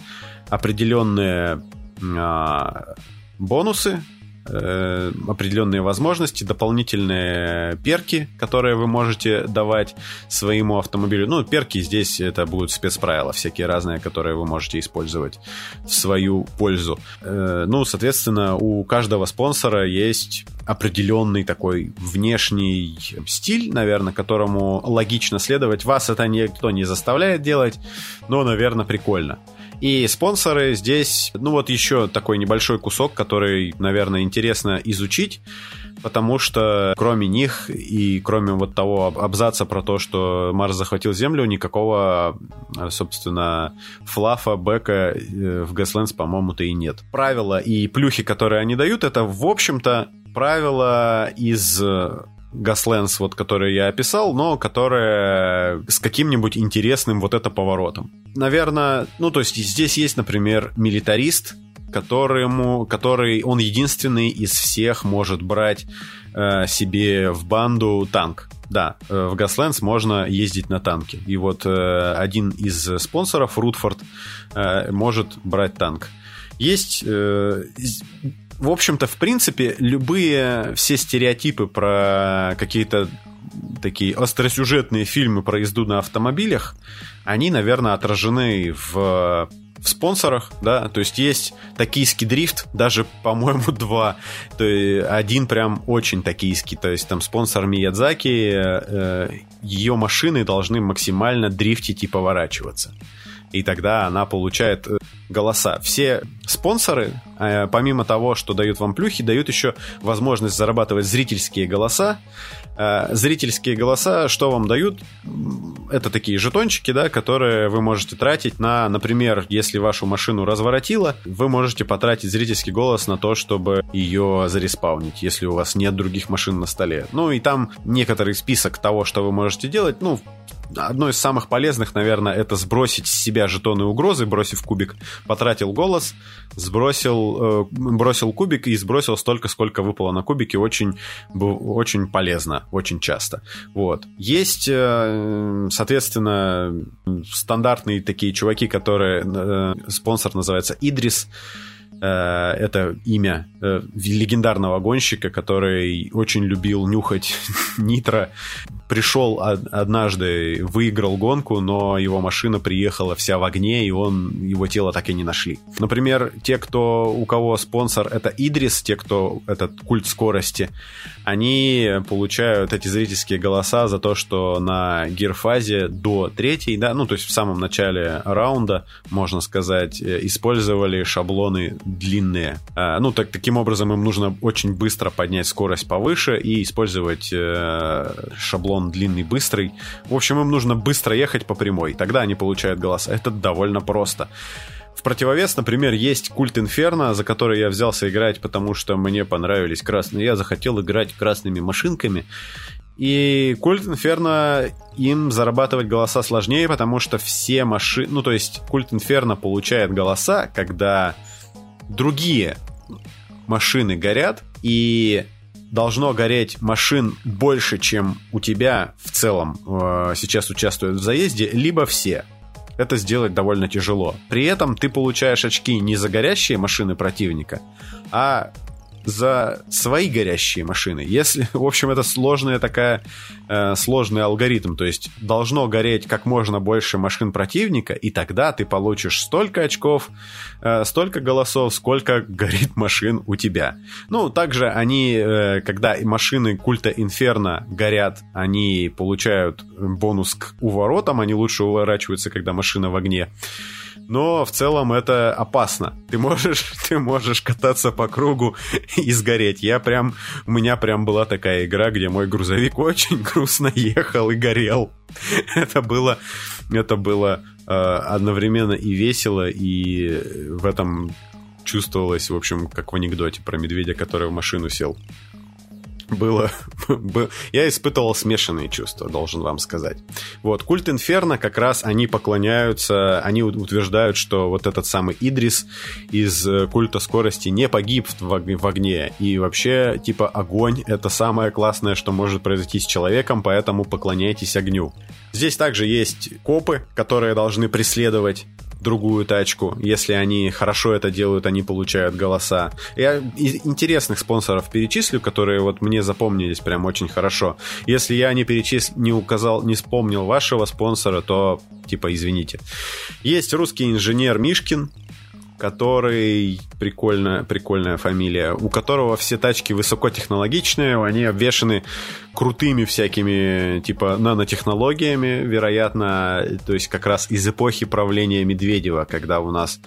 определенные э, бонусы, э, определенные возможности, дополнительные перки, которые вы можете давать своему автомобилю. Ну, перки здесь это будут спецправила всякие разные, которые вы можете использовать в свою пользу. Э, ну, соответственно, у каждого спонсора есть определенный такой внешний стиль, наверное, которому логично следовать. Вас это никто не заставляет делать, но, наверное, прикольно. И спонсоры здесь, ну вот еще такой небольшой кусок, который, наверное, интересно изучить, потому что кроме них и кроме вот того абзаца про то, что Марс захватил Землю, никакого, собственно, флафа, бэка э, в Gaslands, по-моему-то и нет. Правила и плюхи, которые они дают, это, в общем-то, правила из Gaslands, вот, который я описал, но которая с каким-нибудь интересным вот это поворотом. Наверное, ну, то есть здесь есть, например, милитарист, которому, который, он единственный из всех может брать э, себе в банду танк. Да, э, в Gaslands можно ездить на танке. И вот э, один из спонсоров, Рутфорд, э, может брать танк. Есть э, в общем-то, в принципе, любые все стереотипы про какие-то такие остросюжетные фильмы про езду на автомобилях, они, наверное, отражены в в спонсорах, да, то есть есть токийский дрифт, даже, по-моему, два, то есть один прям очень токийский, то есть там спонсор Миядзаки, э, ее машины должны максимально дрифтить и поворачиваться. И тогда она получает э, голоса. Все спонсоры, э, помимо того, что дают вам плюхи, дают еще возможность зарабатывать зрительские голоса. Э, зрительские голоса, что вам дают? Это такие жетончики, да, которые вы можете тратить на, например, если вашу машину разворотило, вы можете потратить зрительский голос на то, чтобы ее зареспаунить, если у вас нет других машин на столе. Ну и там некоторый список того, что вы можете делать. Ну, одно из самых полезных, наверное, это сбросить с себя жетоны угрозы, бросив кубик, потратил голос, сбросил, э, бросил кубик и сбросил столько, сколько выпало на кубике, очень, очень полезно, очень часто. Вот. Есть, э, соответственно, стандартные такие чуваки, которые, э, спонсор называется Идрис, Э, это имя э, легендарного гонщика, который очень любил нюхать нитро. Пришел однажды, выиграл гонку, но его машина приехала вся в огне, и он, его тело так и не нашли. Например, те, кто, у кого спонсор это Идрис, те, кто этот культ скорости, они получают эти зрительские голоса за то, что на гирфазе до третьей, да, ну, то есть в самом начале раунда, можно сказать, э, использовали шаблоны длинные. А, ну, так, таким образом им нужно очень быстро поднять скорость повыше и использовать э, шаблон длинный быстрый. В общем, им нужно быстро ехать по прямой. Тогда они получают голоса. Это довольно просто. В противовес, например, есть культ Инферно, за который я взялся играть, потому что мне понравились красные. Я захотел играть красными машинками. И культ Инферно им зарабатывать голоса сложнее, потому что все машины... Ну, то есть культ Инферно получает голоса, когда другие машины горят, и должно гореть машин больше, чем у тебя в целом э, сейчас участвуют в заезде, либо все. Это сделать довольно тяжело. При этом ты получаешь очки не за горящие машины противника, а за свои горящие машины. Если, в общем, это сложная такая, э, сложный алгоритм, то есть должно гореть как можно больше машин противника, и тогда ты получишь столько очков, э, столько голосов, сколько горит машин у тебя. Ну, также они, э, когда машины культа Инферно горят, они получают бонус к уворотам, они лучше уворачиваются, когда машина в огне но в целом это опасно. Ты можешь, ты можешь кататься по кругу и сгореть. Я прям, у меня прям была такая игра, где мой грузовик очень грустно ехал и горел. Это было, это было э, одновременно и весело, и в этом чувствовалось, в общем, как в анекдоте про медведя, который в машину сел было, я испытывал смешанные чувства, должен вам сказать. Вот, культ Инферно как раз они поклоняются, они утверждают, что вот этот самый Идрис из э, культа скорости не погиб в огне, и вообще, типа, огонь — это самое классное, что может произойти с человеком, поэтому поклоняйтесь огню. Здесь также есть копы, которые должны преследовать другую тачку. Если они хорошо это делают, они получают голоса. Я интересных спонсоров перечислю, которые вот мне запомнились прям очень хорошо. Если я не перечислил, не указал, не вспомнил вашего спонсора, то типа извините. Есть русский инженер Мишкин, который прикольная, прикольная фамилия, у которого все тачки высокотехнологичные, они обвешаны крутыми всякими, типа, нанотехнологиями, вероятно, то есть как раз из эпохи правления Медведева, когда у нас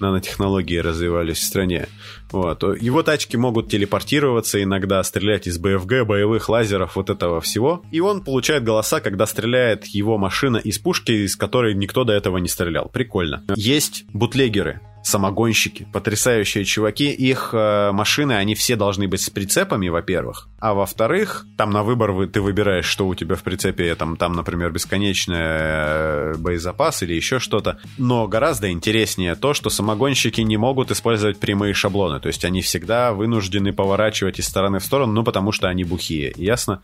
нанотехнологии развивались в стране. Вот. Его тачки могут телепортироваться, иногда стрелять из БФГ, боевых лазеров, вот этого всего. И он получает голоса, когда стреляет его машина из пушки, из которой никто до этого не стрелял. Прикольно. Есть бутлегеры самогонщики, потрясающие чуваки. Их э, машины, они все должны быть с прицепами, во-первых. А во-вторых, там на выбор вы, ты выбираешь, что у тебя в прицепе. Там, там например, бесконечный э, боезапас или еще что-то. Но гораздо интереснее то, что самогонщики не могут использовать прямые шаблоны. То есть они всегда вынуждены поворачивать из стороны в сторону, ну потому что они бухие. Ясно?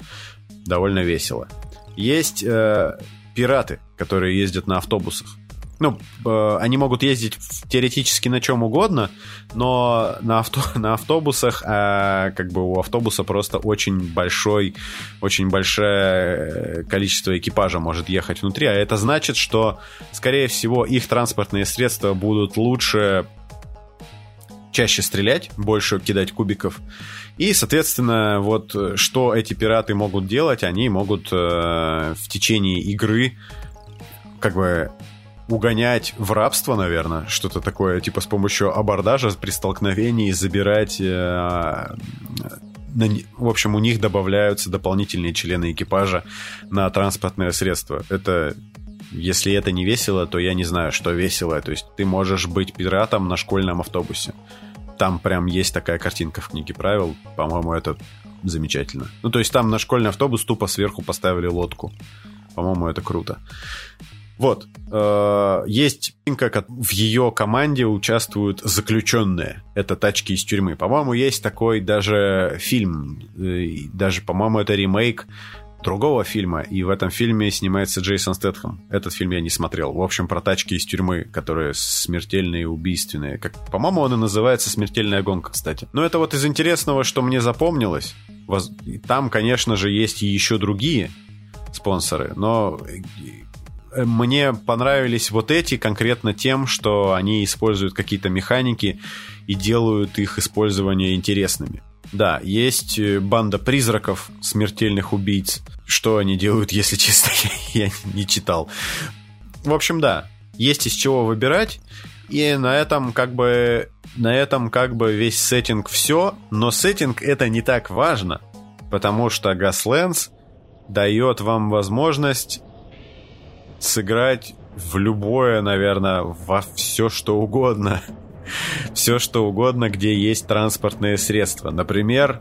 Довольно весело. Есть э, пираты, которые ездят на автобусах ну, э, они могут ездить теоретически на чем угодно, но на, авто, на автобусах, э, как бы у автобуса просто очень большой, очень большое количество экипажа может ехать внутри, а это значит, что, скорее всего, их транспортные средства будут лучше чаще стрелять, больше кидать кубиков. И, соответственно, вот что эти пираты могут делать, они могут э, в течение игры как бы угонять в рабство, наверное, что-то такое, типа с помощью абордажа при столкновении забирать... Э, на, в общем, у них добавляются дополнительные члены экипажа на транспортное средство. Это если это не весело, то я не знаю, что весело. То есть ты можешь быть пиратом на школьном автобусе. Там прям есть такая картинка в книге правил. По-моему, это замечательно. Ну, то есть там на школьный автобус тупо сверху поставили лодку. По-моему, это круто. Вот. Э, есть как в ее команде участвуют заключенные. Это тачки из тюрьмы. По-моему, есть такой даже фильм. Э, даже, по-моему, это ремейк другого фильма, и в этом фильме снимается Джейсон Стэтхэм. Этот фильм я не смотрел. В общем, про тачки из тюрьмы, которые смертельные и убийственные. Как, по-моему, он и называется «Смертельная гонка», кстати. Но это вот из интересного, что мне запомнилось. Там, конечно же, есть еще другие спонсоры, но э, мне понравились вот эти конкретно тем, что они используют какие-то механики и делают их использование интересными. Да, есть э, банда призраков, смертельных убийц. Что они делают, если честно, я не читал. В общем, да, есть из чего выбирать. И на этом как бы на этом как бы весь сеттинг все, но сеттинг это не так важно, потому что Gaslands дает вам возможность сыграть в любое, наверное, во все что угодно все что угодно, где есть транспортные средства. Например,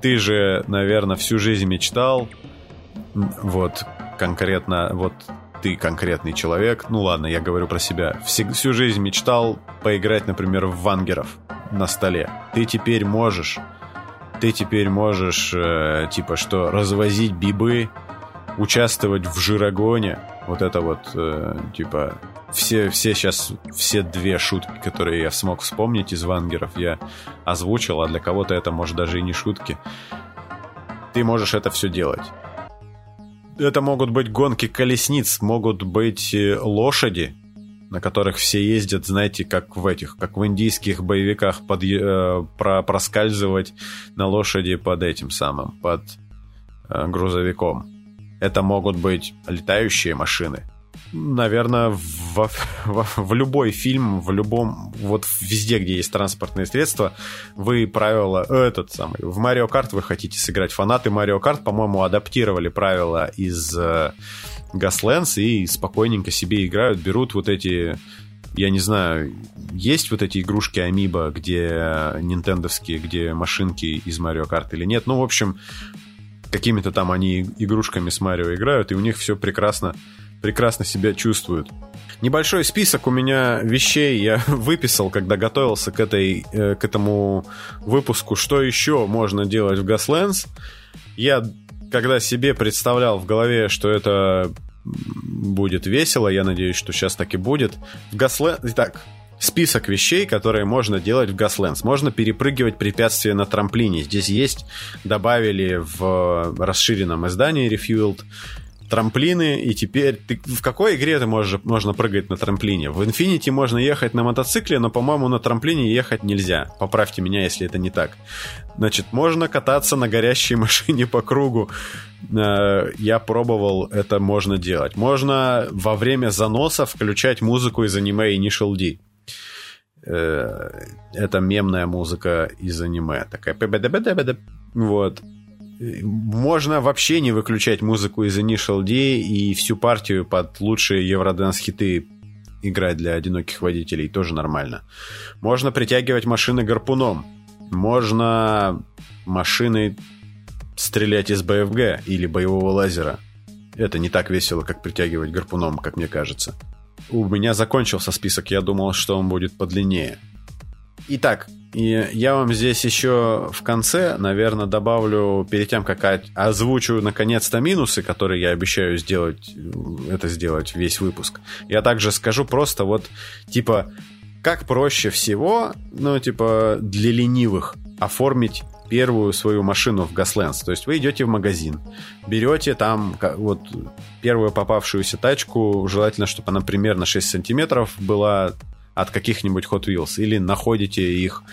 ты же, наверное, всю жизнь мечтал, вот конкретно, вот ты конкретный человек, ну ладно, я говорю про себя, всю, всю жизнь мечтал поиграть, например, в вангеров на столе. Ты теперь можешь, ты теперь можешь, э, типа, что, развозить бибы, участвовать в жирогоне, вот это вот, э, типа, все, все сейчас, все две шутки, которые я смог вспомнить из вангеров, я озвучил, а для кого-то это может даже и не шутки. Ты можешь это все делать. Это могут быть гонки колесниц, могут быть э, лошади, на которых все ездят, знаете, как в этих, как в индийских боевиках под, э, про, проскальзывать на лошади под этим самым, под э, грузовиком. Это могут быть летающие машины, наверное, в, в, в любой фильм, в любом, вот везде, где есть транспортные средства, вы правила, этот самый, в Марио Карт вы хотите сыграть. Фанаты Марио Карт, по-моему, адаптировали правила из э, Gaslands и спокойненько себе играют, берут вот эти я не знаю, есть вот эти игрушки Амиба, где нинтендовские, где машинки из Марио Карт или нет. Ну, в общем, какими-то там они игрушками с Марио играют, и у них все прекрасно прекрасно себя чувствуют. Небольшой список у меня вещей я выписал, когда готовился к, этой, э, к этому выпуску, что еще можно делать в Gaslands. Я, когда себе представлял в голове, что это будет весело, я надеюсь, что сейчас так и будет. В Gaslands... Итак, список вещей, которые можно делать в Gaslands. Можно перепрыгивать препятствия на трамплине. Здесь есть, добавили в расширенном издании Refueled трамплины, и теперь ты в какой игре ты можешь, можно прыгать на трамплине? В Infinity можно ехать на мотоцикле, но, по-моему, на трамплине ехать нельзя. Поправьте меня, если это не так. Значит, можно кататься на горящей машине по кругу. Э, я пробовал, это можно делать. Можно во время заноса включать музыку из аниме Initial D. Э, это мемная музыка из аниме. Такая... Вот можно вообще не выключать музыку из Initial D и всю партию под лучшие Евроденс хиты играть для одиноких водителей тоже нормально. Можно притягивать машины гарпуном. Можно машины стрелять из БФГ или боевого лазера. Это не так весело, как притягивать гарпуном, как мне кажется. У меня закончился список, я думал, что он будет подлиннее. Итак, и я вам здесь еще в конце, наверное, добавлю, перед тем, как озвучу наконец-то минусы, которые я обещаю сделать, это сделать весь выпуск. Я также скажу просто вот, типа, как проще всего, ну, типа, для ленивых оформить первую свою машину в Gaslands. То есть вы идете в магазин, берете там вот первую попавшуюся тачку, желательно, чтобы она примерно 6 сантиметров была от каких-нибудь Hot Wheels, или находите их,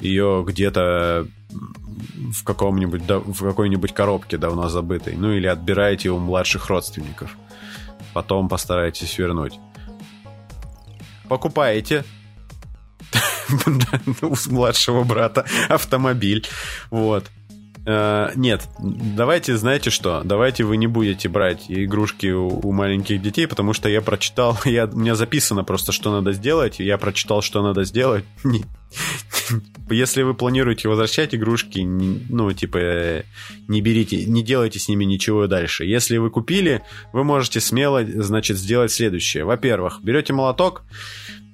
ее где-то в каком-нибудь в какой-нибудь коробке давно забытой, ну или отбираете у младших родственников. Потом постарайтесь вернуть. Покупаете у младшего брата автомобиль. Вот. Э, нет, давайте, знаете что, давайте вы не будете брать игрушки у, у маленьких детей, потому что я прочитал, я, у меня записано просто, что надо сделать, я прочитал, что надо сделать. Если вы планируете возвращать игрушки, ну, типа, не берите, не делайте с ними ничего дальше. Если вы купили, вы можете смело, значит, сделать следующее. Во-первых, берете молоток,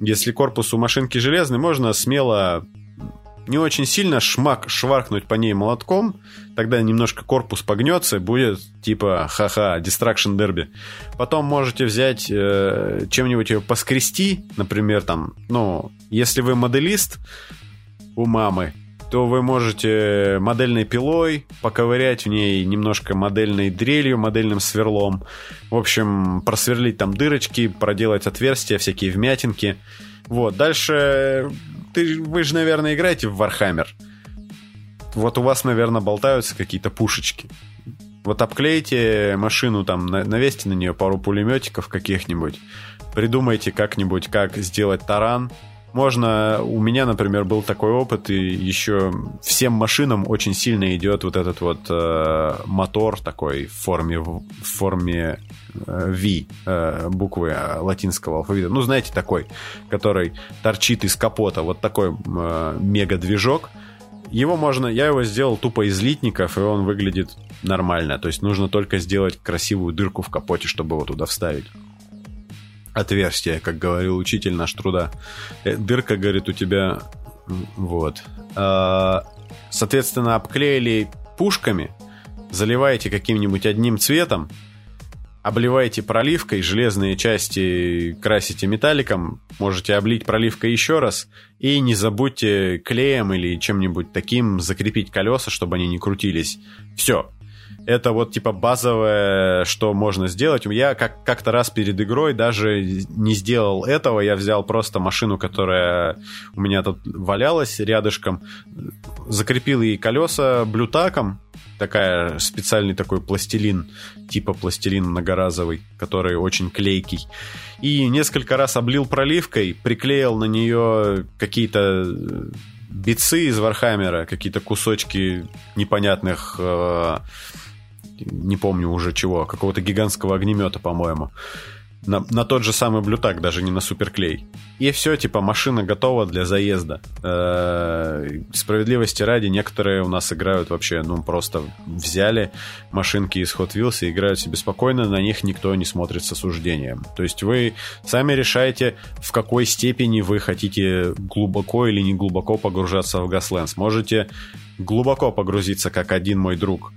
если корпус у машинки железный, можно смело не очень сильно шмак шваркнуть по ней молотком, тогда немножко корпус погнется, будет типа ха-ха, дистракшн дерби. Потом можете взять э, чем-нибудь ее поскрести, например, там, ну, если вы моделист у мамы, то вы можете модельной пилой поковырять в ней немножко модельной дрелью, модельным сверлом. В общем, просверлить там дырочки, проделать отверстия, всякие вмятинки. Вот, дальше ты, вы же, наверное, играете в Warhammer. Вот у вас, наверное, болтаются какие-то пушечки. Вот обклейте машину, там, навесьте на нее пару пулеметиков каких-нибудь. Придумайте как-нибудь, как сделать таран. Можно, у меня, например, был такой опыт, и еще всем машинам очень сильно идет вот этот вот э, мотор такой в форме, в форме Э, V, э, буквы э, латинского алфавита. Ну, знаете, такой, который торчит из капота. Вот такой мега-движок. Его можно... Я его сделал тупо из литников, и он выглядит нормально. То есть нужно только сделать красивую дырку в капоте, чтобы его туда вставить. Отверстие, как говорил учитель наш труда. Дырка, говорит, у тебя... Вот. А, соответственно, обклеили пушками, заливаете каким-нибудь одним цветом, обливаете проливкой, железные части красите металликом, можете облить проливкой еще раз, и не забудьте клеем или чем-нибудь таким закрепить колеса, чтобы они не крутились. Все. Это вот типа базовое, что можно сделать. Я как- как-то раз перед игрой даже не сделал этого. Я взял просто машину, которая у меня тут валялась рядышком, закрепил ей колеса Blu Tack ом, такая специальный такой пластилин, типа пластилин многоразовый, который очень клейкий. И несколько раз облил проливкой, приклеил на нее какие-то bits ы из Warhammer а, какие-то кусочки непонятных, э, не помню уже чего, какого-то гигантского огнемета, по-моему на, на тот же самый блютак, даже не на суперклей. И все, типа, машина готова для заезда. Э-э- справедливости ради, некоторые у нас играют вообще, ну, просто взяли машинки из Hot Wheels и играют себе спокойно, на них никто не смотрит с осуждением. То есть вы сами решаете, в какой степени вы хотите глубоко или не глубоко погружаться в Gaslands. Можете глубоко погрузиться, как один мой друг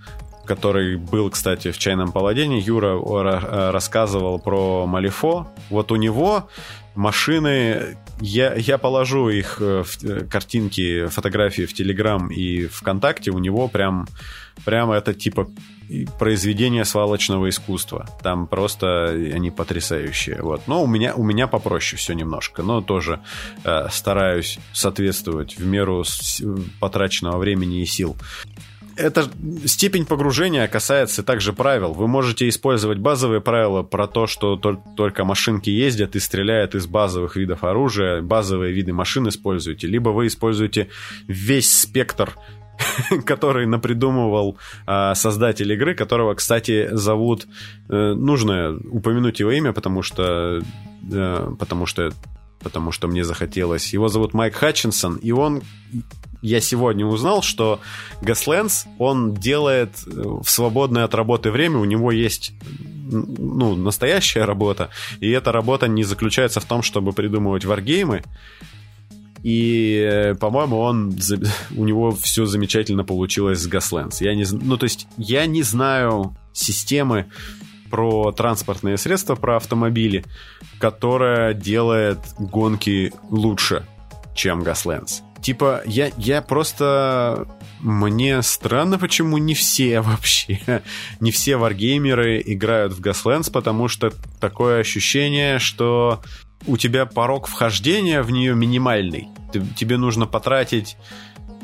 который был, кстати, в «Чайном паладине», Юра э, рассказывал про Малифо. Вот у него машины... Я, я положу их э, в э, картинки, фотографии в Телеграм и ВКонтакте. У него прям, прям это типа произведение свалочного искусства. Там просто они потрясающие. Вот. Но у меня, у меня попроще все немножко. Но тоже э, стараюсь соответствовать в меру потраченного времени и сил эта степень погружения касается также правил. Вы можете использовать базовые правила про то, что только машинки ездят и стреляют из базовых видов оружия, базовые виды машин используете, либо вы используете весь спектр который напридумывал э, создатель игры, которого, кстати, зовут... Э, нужно упомянуть его имя, потому что... Э, потому что потому что мне захотелось. Его зовут Майк Хатчинсон, и он я сегодня узнал, что Gaslands он делает э, в свободное от работы время, у него есть ну, настоящая работа, и эта работа не заключается в том, чтобы придумывать варгеймы, и, э, по-моему, он у него все замечательно получилось с Gaslands. Я не, ну, то есть я не знаю системы про транспортные средства, про автомобили, которая делает гонки лучше, чем Gaslands. Типа, я, я просто... Мне странно, почему не все вообще, не все варгеймеры играют в Gaslands, потому что такое ощущение, что у тебя порог вхождения в нее минимальный. Тебе нужно потратить,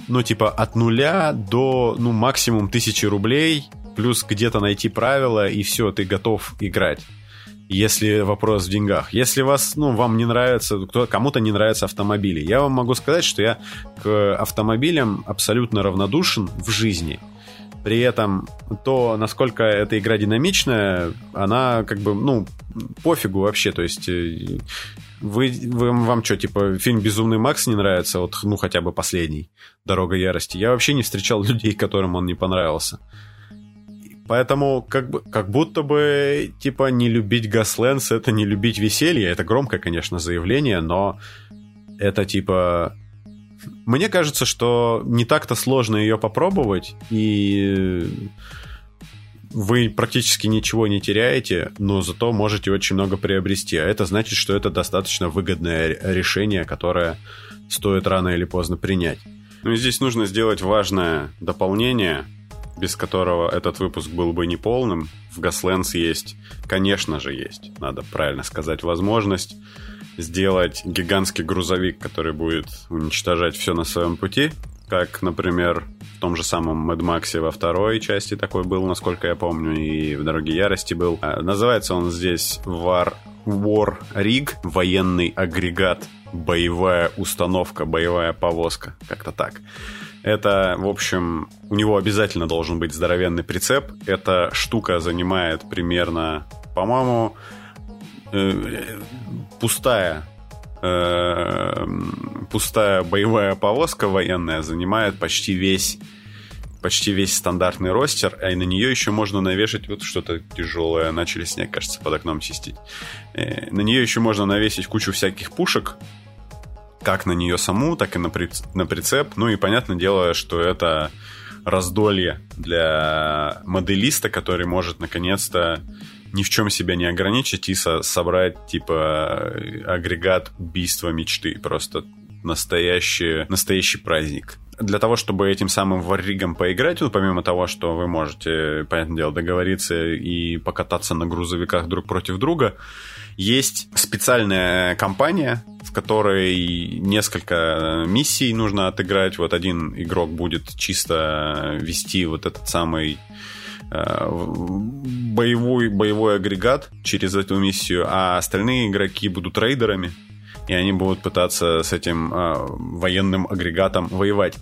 ну, типа, от нуля до, ну, максимум тысячи рублей, плюс где-то найти правила, и все, ты готов играть если вопрос в деньгах. Если вас, ну, вам не нравится, кто, кому-то не нравятся автомобили, я вам могу сказать, что я к автомобилям абсолютно равнодушен в жизни. При этом то, насколько эта игра динамичная, она как бы, ну, пофигу вообще. То есть э, вы, вы, вам что, типа, фильм «Безумный Макс» не нравится? Вот, ну, хотя бы последний «Дорога ярости». Я вообще не встречал людей, которым он не понравился. Поэтому как, бы, как будто бы, типа, не любить Gaslands — это не любить веселье. Это громкое, конечно, заявление, но это, типа... Мне кажется, что не так-то сложно ее попробовать, и вы практически ничего не теряете, но зато можете очень много приобрести. А это значит, что это достаточно выгодное решение, которое стоит рано или поздно принять. Ну и здесь нужно сделать важное дополнение — без которого этот выпуск был бы неполным. В Gaslands есть, конечно же есть, надо правильно сказать, возможность сделать гигантский грузовик, который будет уничтожать все на своем пути, как, например, в том же самом Mad Max во второй части такой был, насколько я помню, и в Дороге Ярости был. А, называется он здесь War, War Rig, военный агрегат, боевая установка, боевая повозка, как-то так. Это, в общем, у него обязательно должен быть здоровенный прицеп. Эта штука занимает примерно, по-моему, э, пустая э, пустая боевая повозка военная занимает почти весь почти весь стандартный ростер, а и на нее еще можно навешать вот что-то тяжелое. Начали снег, кажется, под окном чистить. Э, на нее еще можно навесить кучу всяких пушек, как на нее саму, так и на, на прицеп. Ну и понятное дело, что это раздолье для моделиста, который может наконец-то ни в чем себя не ограничить и со собрать типа агрегат убийства мечты. Просто настоящий, настоящий праздник. Для того, чтобы этим самым варригом поиграть, ну, помимо того, что вы можете, понятное дело, договориться и покататься на грузовиках друг против друга, есть специальная компания, которой несколько миссий нужно отыграть. Вот один игрок будет чисто вести вот этот самый э, боевой, боевой агрегат через эту миссию, а остальные игроки будут рейдерами, и они будут пытаться с этим э, военным агрегатом воевать.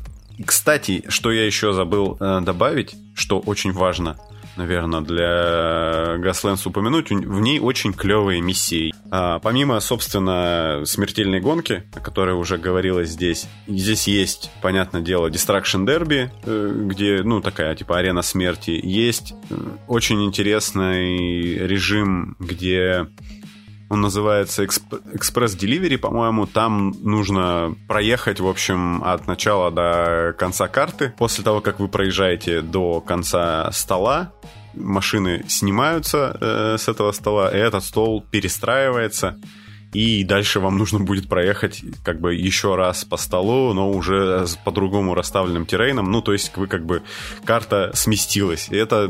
Кстати, что я еще забыл э, добавить, что очень важно – наверное, для Gaslands упомянуть. В ней очень клевые миссии. А, помимо, собственно, смертельной гонки, о которой уже говорилось здесь, здесь есть, понятное дело, Destruction Derby, э, где, ну, такая, типа, арена смерти. Есть э, очень интересный режим, где он называется экспресс-деливери, по-моему. Там нужно проехать, в общем, от начала до конца карты. После того, как вы проезжаете до конца стола, машины снимаются э, с этого стола, и этот стол перестраивается и дальше вам нужно будет проехать как бы еще раз по столу, но уже с по-другому расставленным террейном. Ну, то есть вы как бы карта сместилась. И это,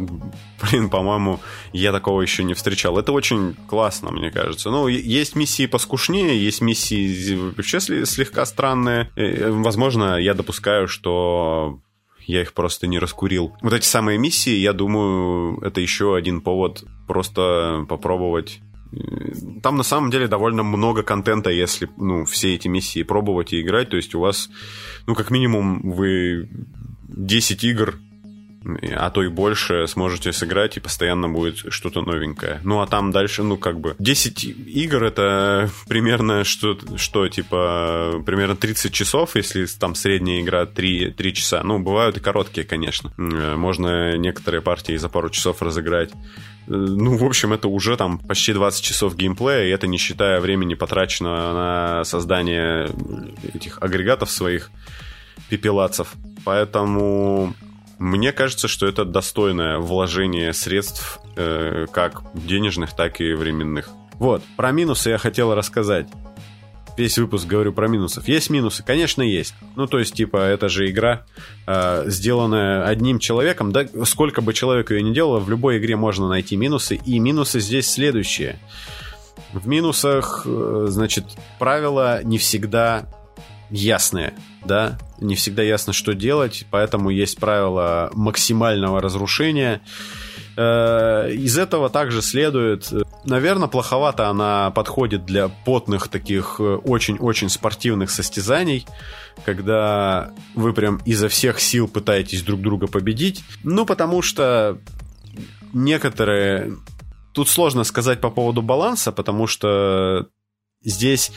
блин, по-моему, я такого еще не встречал. Это очень классно, мне кажется. Ну, есть миссии поскушнее, есть миссии вообще слегка странные. Э, возможно, я допускаю, что я их просто не раскурил. Вот эти самые миссии, я думаю, это еще один повод просто попробовать там на самом деле довольно много контента, если ну, все эти миссии пробовать и играть. То есть у вас, ну, как минимум, вы 10 игр а то и больше сможете сыграть, и постоянно будет что-то новенькое. Ну, а там дальше, ну, как бы, 10 игр это примерно что, что типа, примерно 30 часов, если там средняя игра 3, 3 часа. Ну, бывают и короткие, конечно. Можно некоторые партии за пару часов разыграть. Ну, в общем, это уже там почти 20 часов геймплея, и это не считая времени, потраченного на создание этих агрегатов своих пепелацев. Поэтому мне кажется, что это достойное вложение средств, э, как денежных, так и временных. Вот, про минусы я хотел рассказать. Весь выпуск говорю про минусов. Есть минусы? Конечно, есть. Ну, то есть, типа, это же игра, э, сделанная одним человеком. Да, сколько бы человек ее не делал, в любой игре можно найти минусы. И минусы здесь следующие. В минусах, э, значит, правила не всегда ясные, да, не всегда ясно, что делать, поэтому есть правило максимального разрушения. Э, из этого также следует, наверное, плоховато она подходит для потных таких э, очень-очень спортивных состязаний, когда вы прям изо всех сил пытаетесь друг друга победить. Ну, потому что некоторые... Тут сложно сказать по поводу баланса, потому что здесь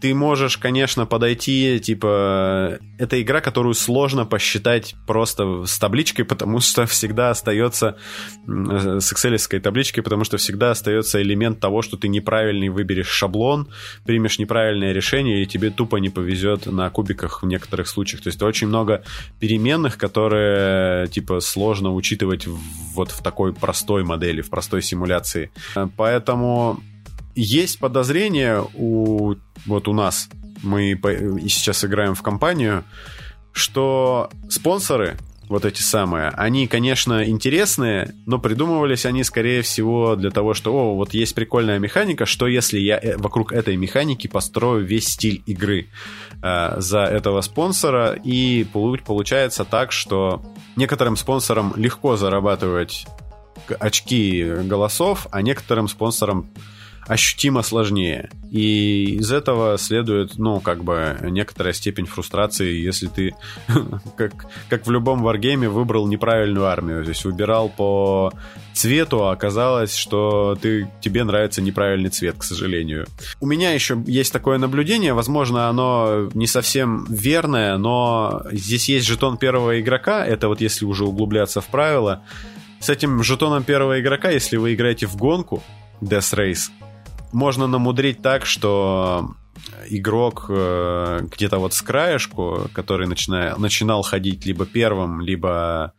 ты можешь, конечно, подойти, типа, это игра, которую сложно посчитать просто с табличкой, потому что всегда остается, с excel табличкой, потому что всегда остается элемент того, что ты неправильный выберешь шаблон, примешь неправильное решение, и тебе тупо не повезет на кубиках в некоторых случаях. То есть очень много переменных, которые, типа, сложно учитывать вот в такой простой модели, в простой симуляции. Поэтому есть подозрение у вот у нас, мы сейчас играем в компанию, что спонсоры, вот эти самые, они, конечно, интересные, но придумывались они, скорее всего, для того, что, о, вот есть прикольная механика, что если я э, вокруг этой механики построю весь стиль игры э, за этого спонсора, и получается так, что некоторым спонсорам легко зарабатывать очки голосов, а некоторым спонсорам ощутимо сложнее. И из этого следует, ну, как бы, некоторая степень фрустрации, если ты, как, как в любом варгейме, выбрал неправильную армию. То есть выбирал по цвету, а оказалось, что ты, тебе нравится неправильный цвет, к сожалению. У меня еще есть такое наблюдение, возможно, оно не совсем верное, но здесь есть жетон первого игрока, это вот если уже углубляться в правила, с этим жетоном первого игрока, если вы играете в гонку, Death Race, можно намудрить так, что игрок э, где-то вот с краешку, который начина... начинал ходить либо первым, либо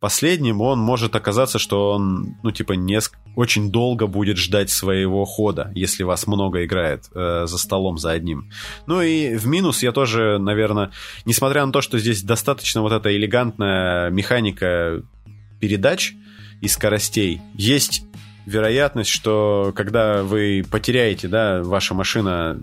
последним, он может оказаться, что он, ну, типа, не... очень долго будет ждать своего хода, если вас много играет э, за столом за одним. Ну и в минус я тоже, наверное, несмотря на то, что здесь достаточно вот эта элегантная механика передач и скоростей, есть вероятность, что когда вы потеряете, да, ваша машина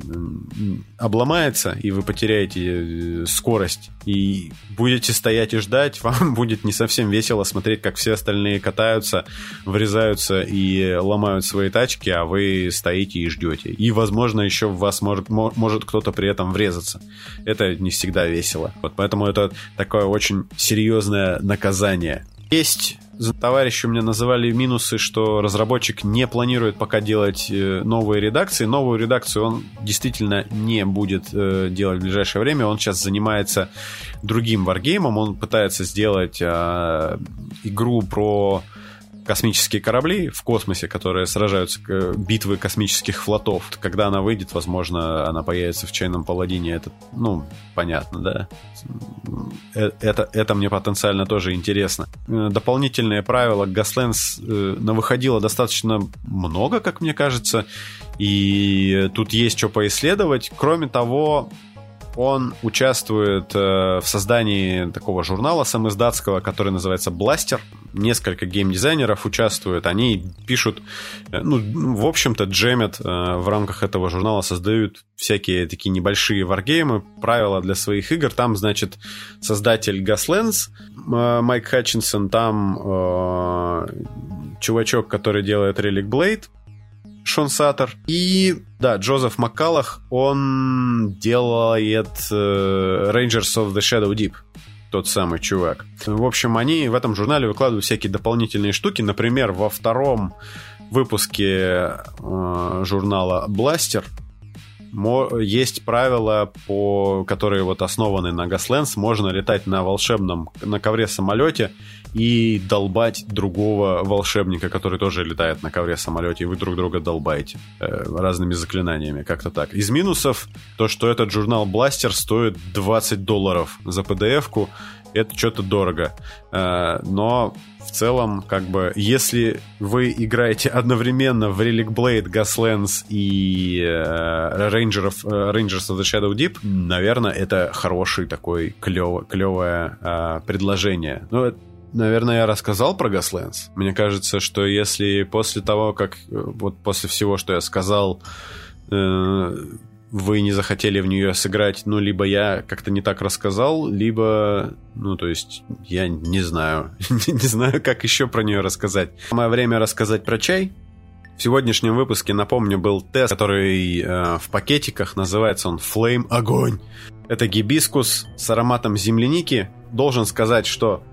обломается, и вы потеряете э, скорость, и будете стоять и ждать, вам будет не совсем весело смотреть, как все остальные катаются, врезаются и ломают свои тачки, а вы стоите и ждете. И, возможно, еще в вас может, может кто-то при этом врезаться. Это не всегда весело. Вот поэтому это такое очень серьезное наказание. Есть товарищи у меня называли минусы, что разработчик не планирует пока делать э, новые редакции. Новую редакцию он действительно не будет э, делать в ближайшее время. Он сейчас занимается другим варгеймом. Он пытается сделать э, игру про космические корабли в космосе, которые сражаются битвы космических флотов. Когда она выйдет, возможно, она появится в Чайном Паладине. Это, ну, понятно, да. Э, это, это мне потенциально тоже интересно. Э, дополнительные правила Gaslands э, выходило достаточно много, как мне кажется, и тут есть что поисследовать. Кроме того, он участвует э, в создании такого журнала самоиздатского, который называется «Бластер». Несколько геймдизайнеров участвуют. Они пишут, э, ну, в общем-то, джемят э, в рамках этого журнала, создают всякие такие небольшие варгеймы, правила для своих игр. Там, значит, создатель Gaslands Майк Хатчинсон, там э, чувачок, который делает Relic Blade, Шон Саттер. И, да, Джозеф Маккалах, он делает э, Rangers of the Shadow Deep тот самый чувак. В общем, они в этом журнале выкладывают всякие дополнительные штуки. Например, во втором выпуске э, журнала Бластер есть правила, по, которые вот основаны на Gaslands. Можно летать на волшебном, на ковре самолете и долбать другого волшебника, который тоже летает на ковре самолете, и вы друг друга долбаете э, разными заклинаниями, как-то так. Из минусов то, что этот журнал Бластер стоит 20 долларов за PDF-ку, это что-то дорого. Э, но в целом, как бы, если вы играете одновременно в Relic Blade, Gaslands и э, Rangers, э, Rangers of the Shadow Deep, наверное, это хороший такой клев, клевое э, предложение. Но наверное, я рассказал про Gaslands. Мне кажется, что если после того, как вот после всего, что я сказал, э, вы не захотели в нее сыграть, ну, либо я как-то не так рассказал, либо, ну, то есть, я не знаю. не знаю, как еще про нее рассказать. Самое время рассказать про чай. В сегодняшнем выпуске, напомню, был тест, который э, в пакетиках, называется он Flame Огонь. Это гибискус с ароматом земляники. Должен сказать, что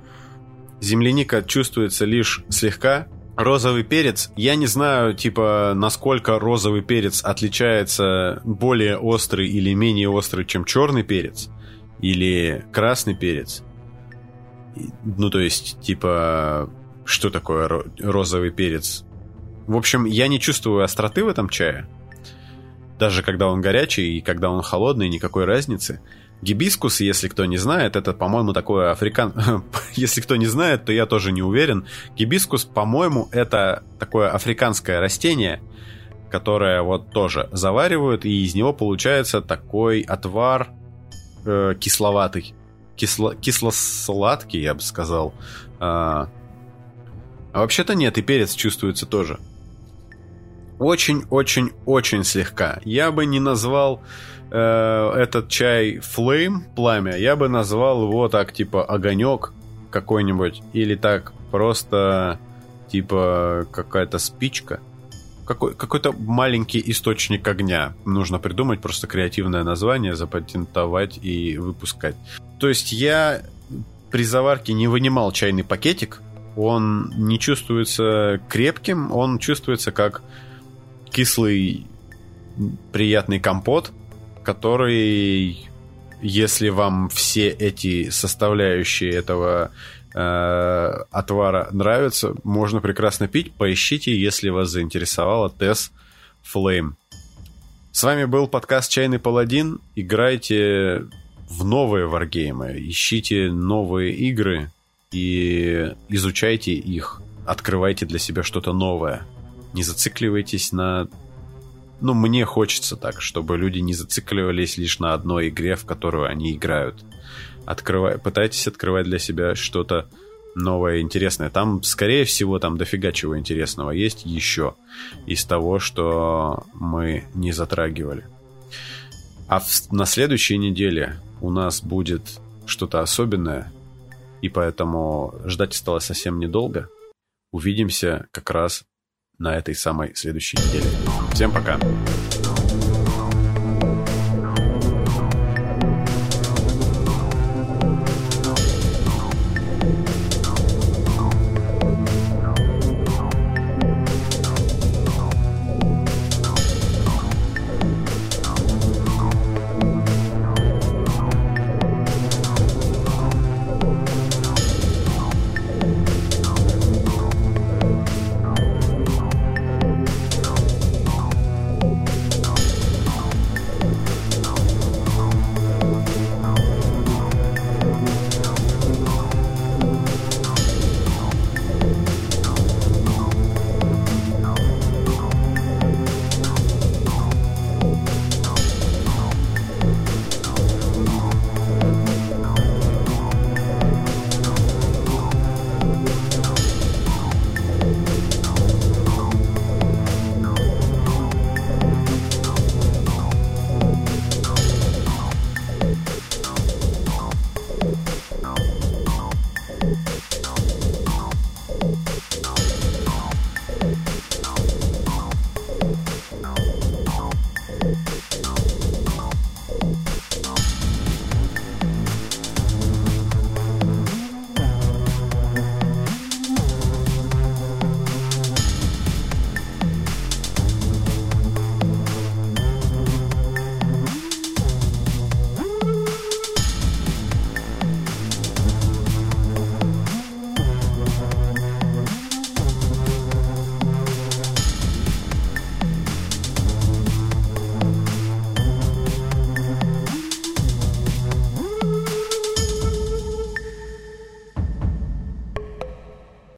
земляника чувствуется лишь слегка, Розовый перец, я не знаю, типа, насколько розовый перец отличается более острый или менее острый, чем черный перец, или красный перец. Ну, то есть, типа, что такое розовый перец? В общем, я не чувствую остроты в этом чае. Даже когда он горячий и когда он холодный, никакой разницы. Гибискус, если кто не знает, это, по-моему, такое африкан... если кто не знает, то я тоже не уверен. Гибискус, по-моему, это такое африканское растение, которое вот тоже заваривают, и из него получается такой отвар э, кисловатый. Кисло... Кисло-сладкий, я бы сказал. А, а вообще-то нет, и перец чувствуется тоже. Очень-очень-очень слегка. Я бы не назвал э, этот чай Flame, пламя, я бы назвал его так, типа, огонек какой-нибудь. Или так, просто, типа, какая-то спичка. Какой, какой-то маленький источник огня. Нужно придумать просто креативное название, запатентовать и выпускать. То есть я при заварке не вынимал чайный пакетик. Он не чувствуется крепким, он чувствуется как кислый приятный компот, который, если вам все эти составляющие этого э, отвара нравятся, можно прекрасно пить. Поищите, если вас заинтересовала Tess Flame. С вами был подкаст «Чайный паладин». Играйте в новые варгеймы, ищите новые игры и изучайте их. Открывайте для себя что-то новое. Не зацикливайтесь на ну, мне хочется так, чтобы люди не зацикливались лишь на одной игре, в которую они играют. Открывай, пытайтесь открывать для себя что-то новое, интересное. Там, скорее всего, там дофига чего интересного есть еще из того, что мы не затрагивали. А в, на следующей неделе у нас будет что-то особенное, и поэтому ждать осталось совсем недолго. Увидимся как раз на этой самой следующей неделе. Всем пока!